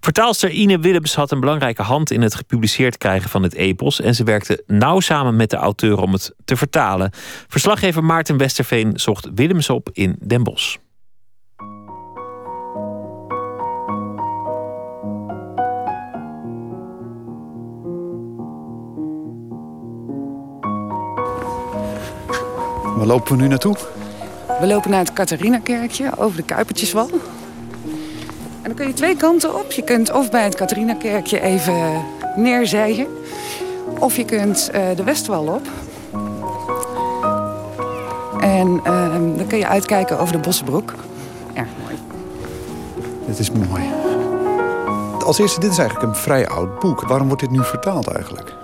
Vertaalster Ine Willems had een belangrijke hand in het gepubliceerd krijgen van het epos. En ze werkte nauw samen met de auteur om het te vertalen. Verslaggever Maarten Westerveen zocht Willems op in Den Bosch. Waar lopen we nu naartoe? We lopen naar het Catharina-kerkje over de Kuipertjeswal. En dan kun je twee kanten op. Je kunt of bij het Catharina-kerkje even neerzijgen. Of je kunt uh, de Westwal op. En uh, dan kun je uitkijken over de Bossenbroek. Erg mooi. Dit is mooi. Als eerste, dit is eigenlijk een vrij oud boek. Waarom wordt dit nu vertaald eigenlijk?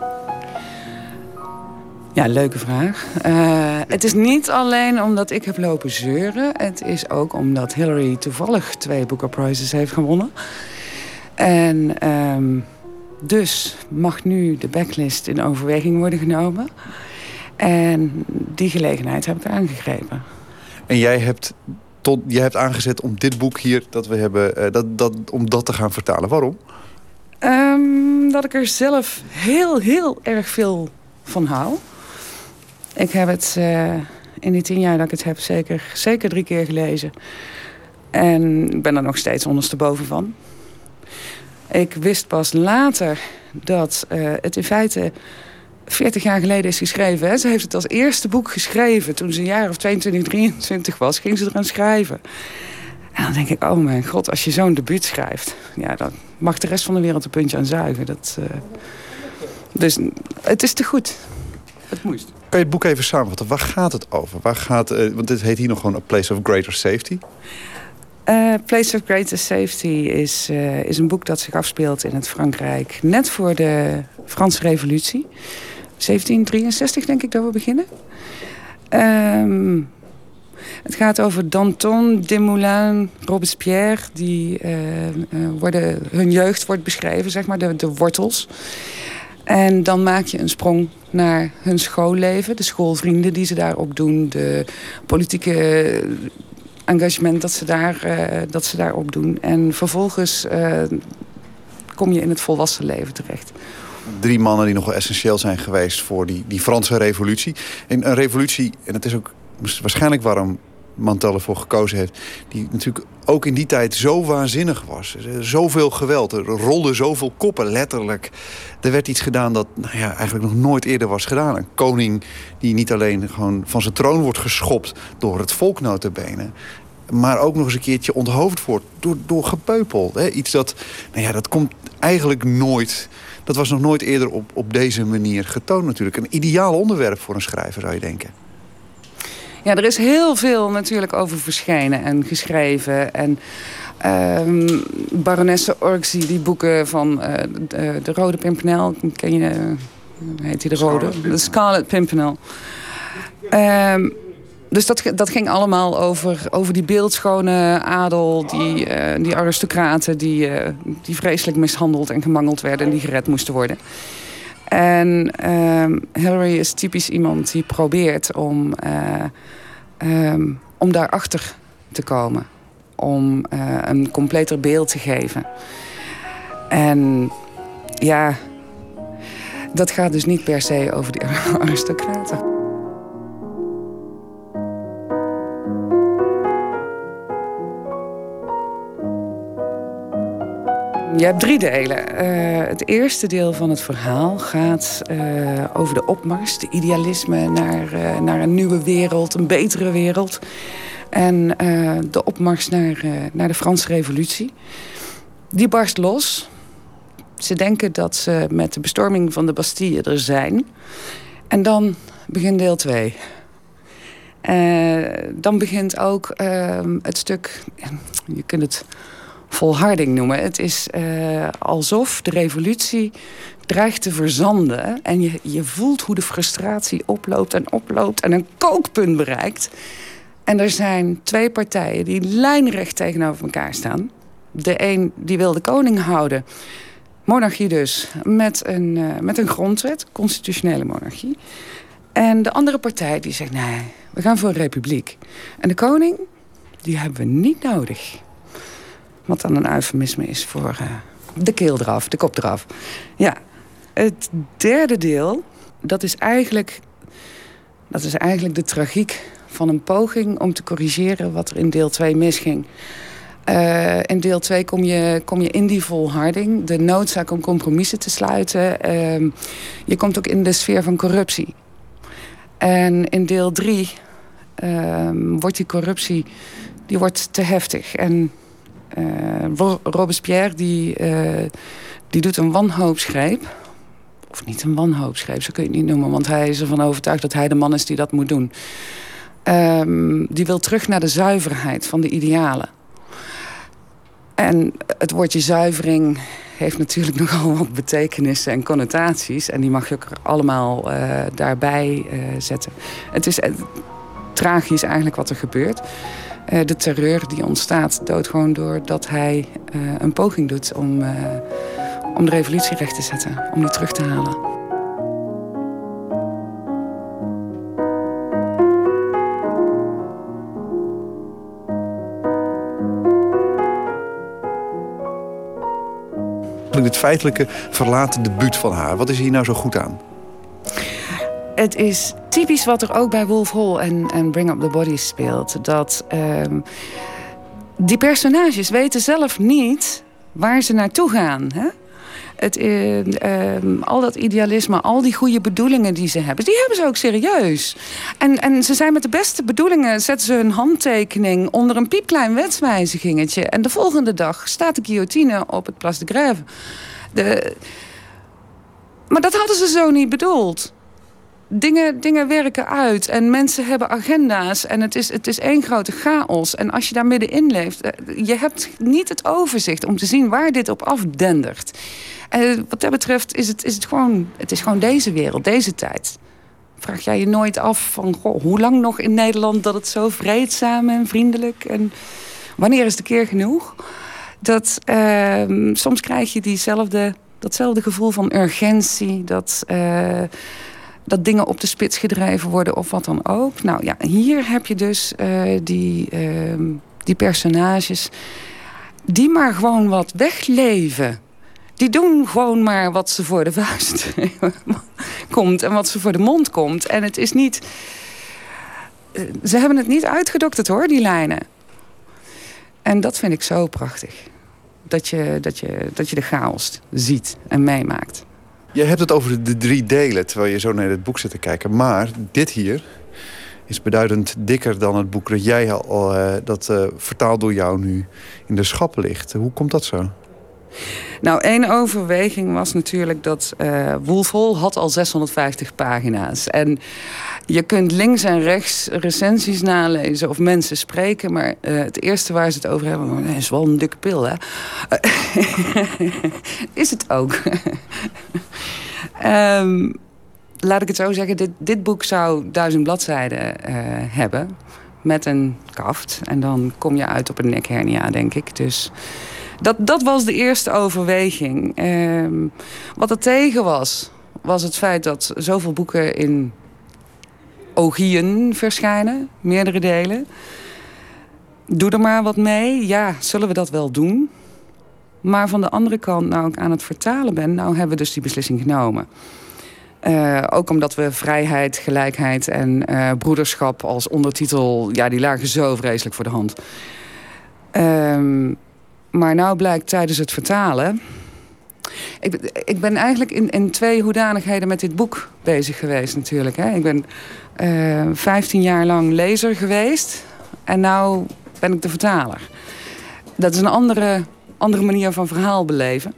Ja, leuke vraag. Uh, het is niet alleen omdat ik heb lopen zeuren. Het is ook omdat Hillary toevallig twee Booker Prizes heeft gewonnen. En um, dus mag nu de backlist in overweging worden genomen. En die gelegenheid heb ik aangegrepen. En jij hebt, tot, jij hebt aangezet om dit boek hier dat we hebben, uh, dat, dat, om dat te gaan vertalen. Waarom? Um, dat ik er zelf heel, heel erg veel van hou. Ik heb het uh, in die tien jaar dat ik het heb zeker, zeker drie keer gelezen. En ik ben er nog steeds ondersteboven van. Ik wist pas later dat uh, het in feite 40 jaar geleden is geschreven. Hè? Ze heeft het als eerste boek geschreven. Toen ze een jaar of 22, 23 was, ging ze eraan schrijven. En dan denk ik, oh mijn god, als je zo'n debuut schrijft... Ja, dan mag de rest van de wereld een puntje aan zuigen. Dat, uh... Dus het is te goed. Het moest. Kan je het boek even samenvatten? Waar gaat het over? Waar gaat, uh, want dit heet hier nog gewoon A Place of Greater Safety. Uh, Place of Greater Safety is, uh, is een boek dat zich afspeelt in het Frankrijk... net voor de Franse revolutie. 1763 denk ik dat we beginnen. Um, het gaat over Danton, Desmoulins, Robespierre. Die worden, hun jeugd wordt beschreven, zeg maar, de, de wortels. En dan maak je een sprong naar hun schoolleven. De schoolvrienden die ze daarop doen. De politieke engagement dat ze, daar, uh, dat ze daarop doen. En vervolgens uh, kom je in het volwassen leven terecht. Drie mannen die nog wel essentieel zijn geweest voor die, die Franse revolutie. En een revolutie, en het is ook waarschijnlijk waarom Mantel ervoor gekozen heeft... die natuurlijk ook in die tijd zo waanzinnig was. Zoveel geweld, er rolden zoveel koppen, letterlijk. Er werd iets gedaan dat nou ja, eigenlijk nog nooit eerder was gedaan. Een koning die niet alleen gewoon van zijn troon wordt geschopt... door het volk notabene, maar ook nog eens een keertje onthoofd wordt door, door gepeupel. Iets dat, nou ja, dat komt eigenlijk nooit... Dat was nog nooit eerder op, op deze manier getoond natuurlijk. Een ideaal onderwerp voor een schrijver, zou je denken. Ja, er is heel veel natuurlijk over verschijnen en geschreven. En um, baronesse Orczy, die boeken van uh, de, de, Rode Pimpernel. Ken je, uh, heet die de Rode? De Scarlet Pimpernel. Um, dus dat, dat ging allemaal over, over die beeldschone adel, die, uh, die aristocraten die, die vreselijk mishandeld en gemangeld werden en die gered moesten worden. En uh, Hillary is typisch iemand die probeert om, um, om daarachter te komen. Om uh, een completer beeld te geven. En ja, dat gaat dus niet per se over die aristocraten. Je hebt drie delen. Uh, het eerste deel van het verhaal gaat uh, over de opmars, de idealisme naar, uh, naar een nieuwe wereld, een betere wereld. En de opmars naar, naar de Franse Revolutie. Die barst los. Ze denken dat ze met de bestorming van de Bastille er zijn. En dan begint deel 2. dan begint ook het stuk, je kunt het volharding noemen. Het is uh, alsof de revolutie dreigt te verzanden. En je, je voelt hoe de frustratie oploopt en oploopt en een kookpunt bereikt. En er zijn twee partijen die lijnrecht tegenover elkaar staan. De een die wil de koning houden. Monarchie dus, met een, uh, met een grondwet, constitutionele monarchie. En de andere partij die zegt, nee, we gaan voor een republiek. En de koning, die hebben we niet nodig. Wat dan een eufemisme is voor uh, de keel eraf, de kop eraf. Ja, het derde deel, dat is eigenlijk, dat is eigenlijk de tragiek van een poging om te corrigeren wat er in deel 2 misging. Uh, in deel 2 kom je, kom je in die volharding, de noodzaak om compromissen te sluiten. Uh, je komt ook in de sfeer van corruptie. En in deel 3 uh, ehm, wordt die corruptie die wordt te heftig. En Robespierre die, uh, die doet een wanhoopsgreep. Of niet een wanhoopsgreep, zo kun je het niet noemen. Want hij is ervan overtuigd dat hij de man is die dat moet doen. Um, die wil terug naar de zuiverheid van de idealen. En het woordje zuivering heeft natuurlijk nogal wat betekenissen en connotaties. En die mag je ook allemaal uh, daarbij zetten. Het is tragisch eigenlijk wat er gebeurt. De terreur die ontstaat doodgewoon doordat hij een poging doet om, om de revolutie recht te zetten. Om die terug te halen. dit feitelijke verlaten debuut van haar. Wat is hier nou zo goed aan? Het is typisch wat er ook bij Wolf Hall en, en Bring Up the Body speelt. Dat um, die personages weten zelf niet waar ze naartoe gaan. Hè? Het, uh, uh, al dat idealisme, al die goede bedoelingen die ze hebben, die hebben ze ook serieus. En, en ze zijn met de beste bedoelingen, zetten ze hun handtekening onder een piepklein wetswijzigingetje. En de volgende dag staat de guillotine op het Place de Grève. De... Maar dat hadden ze zo niet bedoeld. Dingen, dingen werken uit en mensen hebben agenda's en het is, het is één grote chaos. En als je daar middenin leeft, eh, je hebt niet het overzicht om te zien waar dit op afdendert. En wat dat betreft is het, is het, gewoon, het is gewoon deze wereld, deze tijd. Vraag jij je nooit af van goh, hoe lang nog in Nederland dat het zo vreedzaam en vriendelijk en wanneer is de keer genoeg? Dat uh, soms krijg je diezelfde, datzelfde gevoel van urgentie, dat. Uh, dat dingen op de spits gedreven worden of wat dan ook. Nou ja, hier heb je dus uh, die, uh, die personages die maar gewoon wat wegleven. Die doen gewoon maar wat ze voor de vuist komt en wat ze voor de mond komt. En het is niet. Eh, ze hebben het niet uitgedokterd hoor, die lijnen. En dat vind ik zo prachtig. Dat je, dat je, dat je de chaos ziet en meemaakt. Je hebt het over de drie delen, terwijl je zo naar het boek zit te kijken. Maar dit hier is beduidend dikker dan het boek dat jij al, uh, dat uh, vertaald door jou nu in de schappen ligt. Hoe komt dat zo? Nou, één overweging was natuurlijk dat uh, had al 650 pagina's. En je kunt links en rechts recensies nalezen of mensen spreken... maar uh, het eerste waar ze het over hebben... is wel een dikke pil, hè? is het ook. um, laat ik het zo zeggen, dit, dit boek zou duizend bladzijden uh, hebben... met een kaft. En dan kom je uit op een nekhernia, denk ik. Dus... Dat, dat was de eerste overweging. Um, wat er tegen was, was het feit dat zoveel boeken in ogieën verschijnen. Meerdere delen. Doe er maar wat mee. Ja, zullen we dat wel doen? Maar van de andere kant, nou ik aan het vertalen ben... nou hebben we dus die beslissing genomen. Uh, ook omdat we vrijheid, gelijkheid en uh, broederschap als ondertitel... ja, die lagen zo vreselijk voor de hand. Um, maar nou blijkt tijdens het vertalen... Ik, ik ben eigenlijk in, in twee hoedanigheden met dit boek bezig geweest natuurlijk. Hè. Ik ben uh, eh, 15 jaar lang lezer geweest. En nu ben ik de vertaler. Dat is een andere, andere manier van verhaal beleven.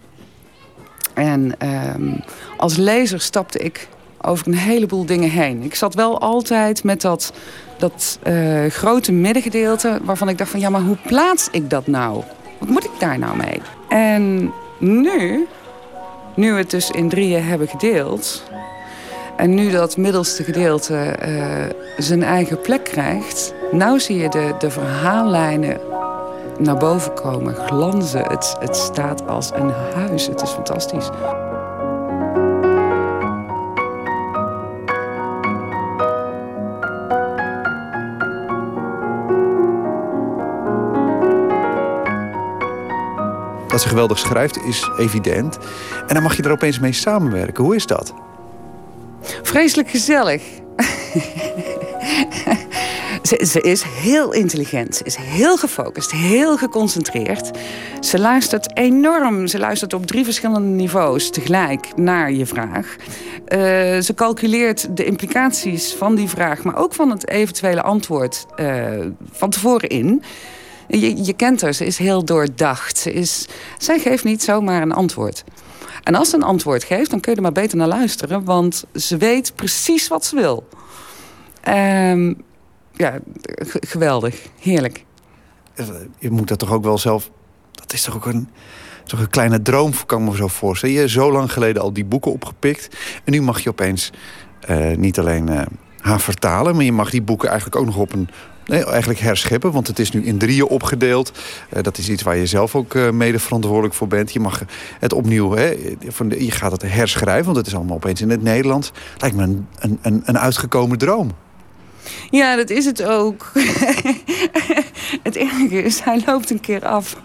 En uh, als lezer stapte ik over een heleboel dingen heen. Ik zat wel altijd met dat, dat uh, grote middengedeelte... waarvan ik dacht van ja, maar hoe plaats ik dat nou? Wat moet ik daar nou mee? En nu, nu we het dus in drieën hebben gedeeld... En nu dat middelste gedeelte eh, zijn eigen plek krijgt... nou zie je de, de verhaallijnen naar boven komen, glanzen. Het, het staat als een huis. Het is fantastisch. Dat ze geweldig schrijft is evident. En dan mag je er opeens mee samenwerken. Hoe is dat? Vreselijk gezellig. ze, ze, is heel intelligent, ze is heel gefocust, heel geconcentreerd. Ze luistert enorm. Ze luistert op drie verschillende niveaus tegelijk naar je vraag. Uh, ze calculeert de implicaties van die vraag, maar ook van het eventuele antwoord uh, van tevoren in. Je, kent haar, ze is heel doordacht. Ze is, zij geeft niet zomaar een antwoord. En als ze een antwoord geeft, dan kun je er maar beter naar luisteren, want ze weet precies wat ze wil. Um, ja, geweldig. Heerlijk. Je moet dat toch ook wel zelf... Dat is toch ook een, toch een kleine droom, kan ik me zo voorstellen. Je hebt zo lang geleden al die boeken opgepikt. En nu mag je opeens uh, niet alleen uh, haar vertalen... maar je mag die boeken eigenlijk ook nog op een... Nee, eigenlijk herscheppen, want het is nu in drieën opgedeeld. Uh, dat is iets waar je zelf ook mede verantwoordelijk voor bent. Je mag het opnieuw, hè, van je gaat het herschrijven... want het is allemaal opeens in het Nederlands. Lijkt me een, een, een uitgekomen droom. Ja, dat is het ook. het enige is, hij loopt een keer af.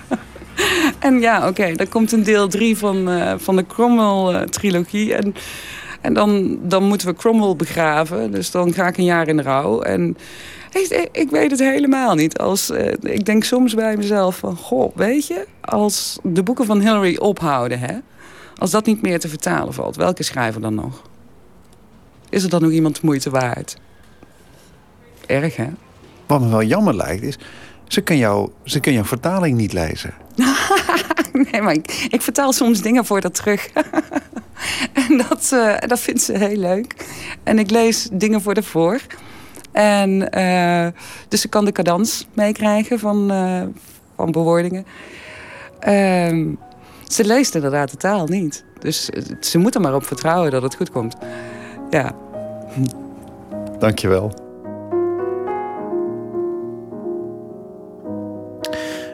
en ja, oké, dan komt een deel 3 van, uh, van de Cromwell-trilogie. en en dan, dan moeten we Cromwell begraven. Dus dan ga ik een jaar in rouw. En ik, ik weet het helemaal niet. Als, uh, ik denk soms bij mezelf van... Goh, weet je, als de boeken van Hillary ophouden... Hè, als dat niet meer te vertalen valt, welke schrijver dan nog? Is er dan nog iemand moeite waard? Erg, hè? Wat me wel jammer lijkt is... ze kan, jou, ze kan jouw vertaling niet lezen. nee, maar ik, ik, vertaal soms dingen voor dat terug. en dat, uh, dat vindt ze heel leuk. En ik lees dingen voor de voor. En, uh, dus ze kan de cadans meekrijgen van, uh, van bewoordingen. Ehm, ze leest inderdaad de taal niet. Dus ze moet er maar op vertrouwen dat het goed komt. Ja. Dankjewel.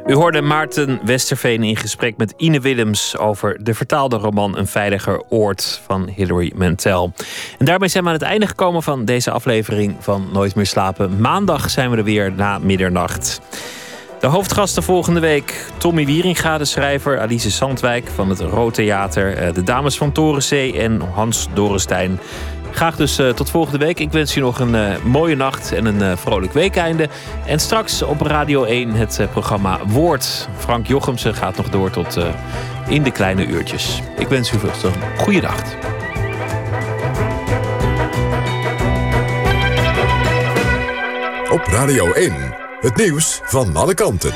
U hoorde Maarten Westerveen in gesprek met Ine Willems over de vertaalde roman Een veiliger oord van Hilary Mantel. En daarmee zijn we aan het einde gekomen van deze aflevering van Nooit meer slapen. Maandag zijn we er weer na middernacht. De hoofdgasten volgende week: Tommy Wieringa, de schrijver, Alice Sandwijk van het Rood Theater, eh, de Dames van Torenzee en Hans Dorenstein. Graag dus uh, tot volgende week. Ik wens u nog een uh, mooie nacht en een uh, vrolijk weekeinde. En straks op Radio 1 het programma Woord. Frank Jochemsen gaat nog door tot in de kleine uurtjes. Ik wens u veel een goede nacht. Op Radio 1, het nieuws van alle kanten.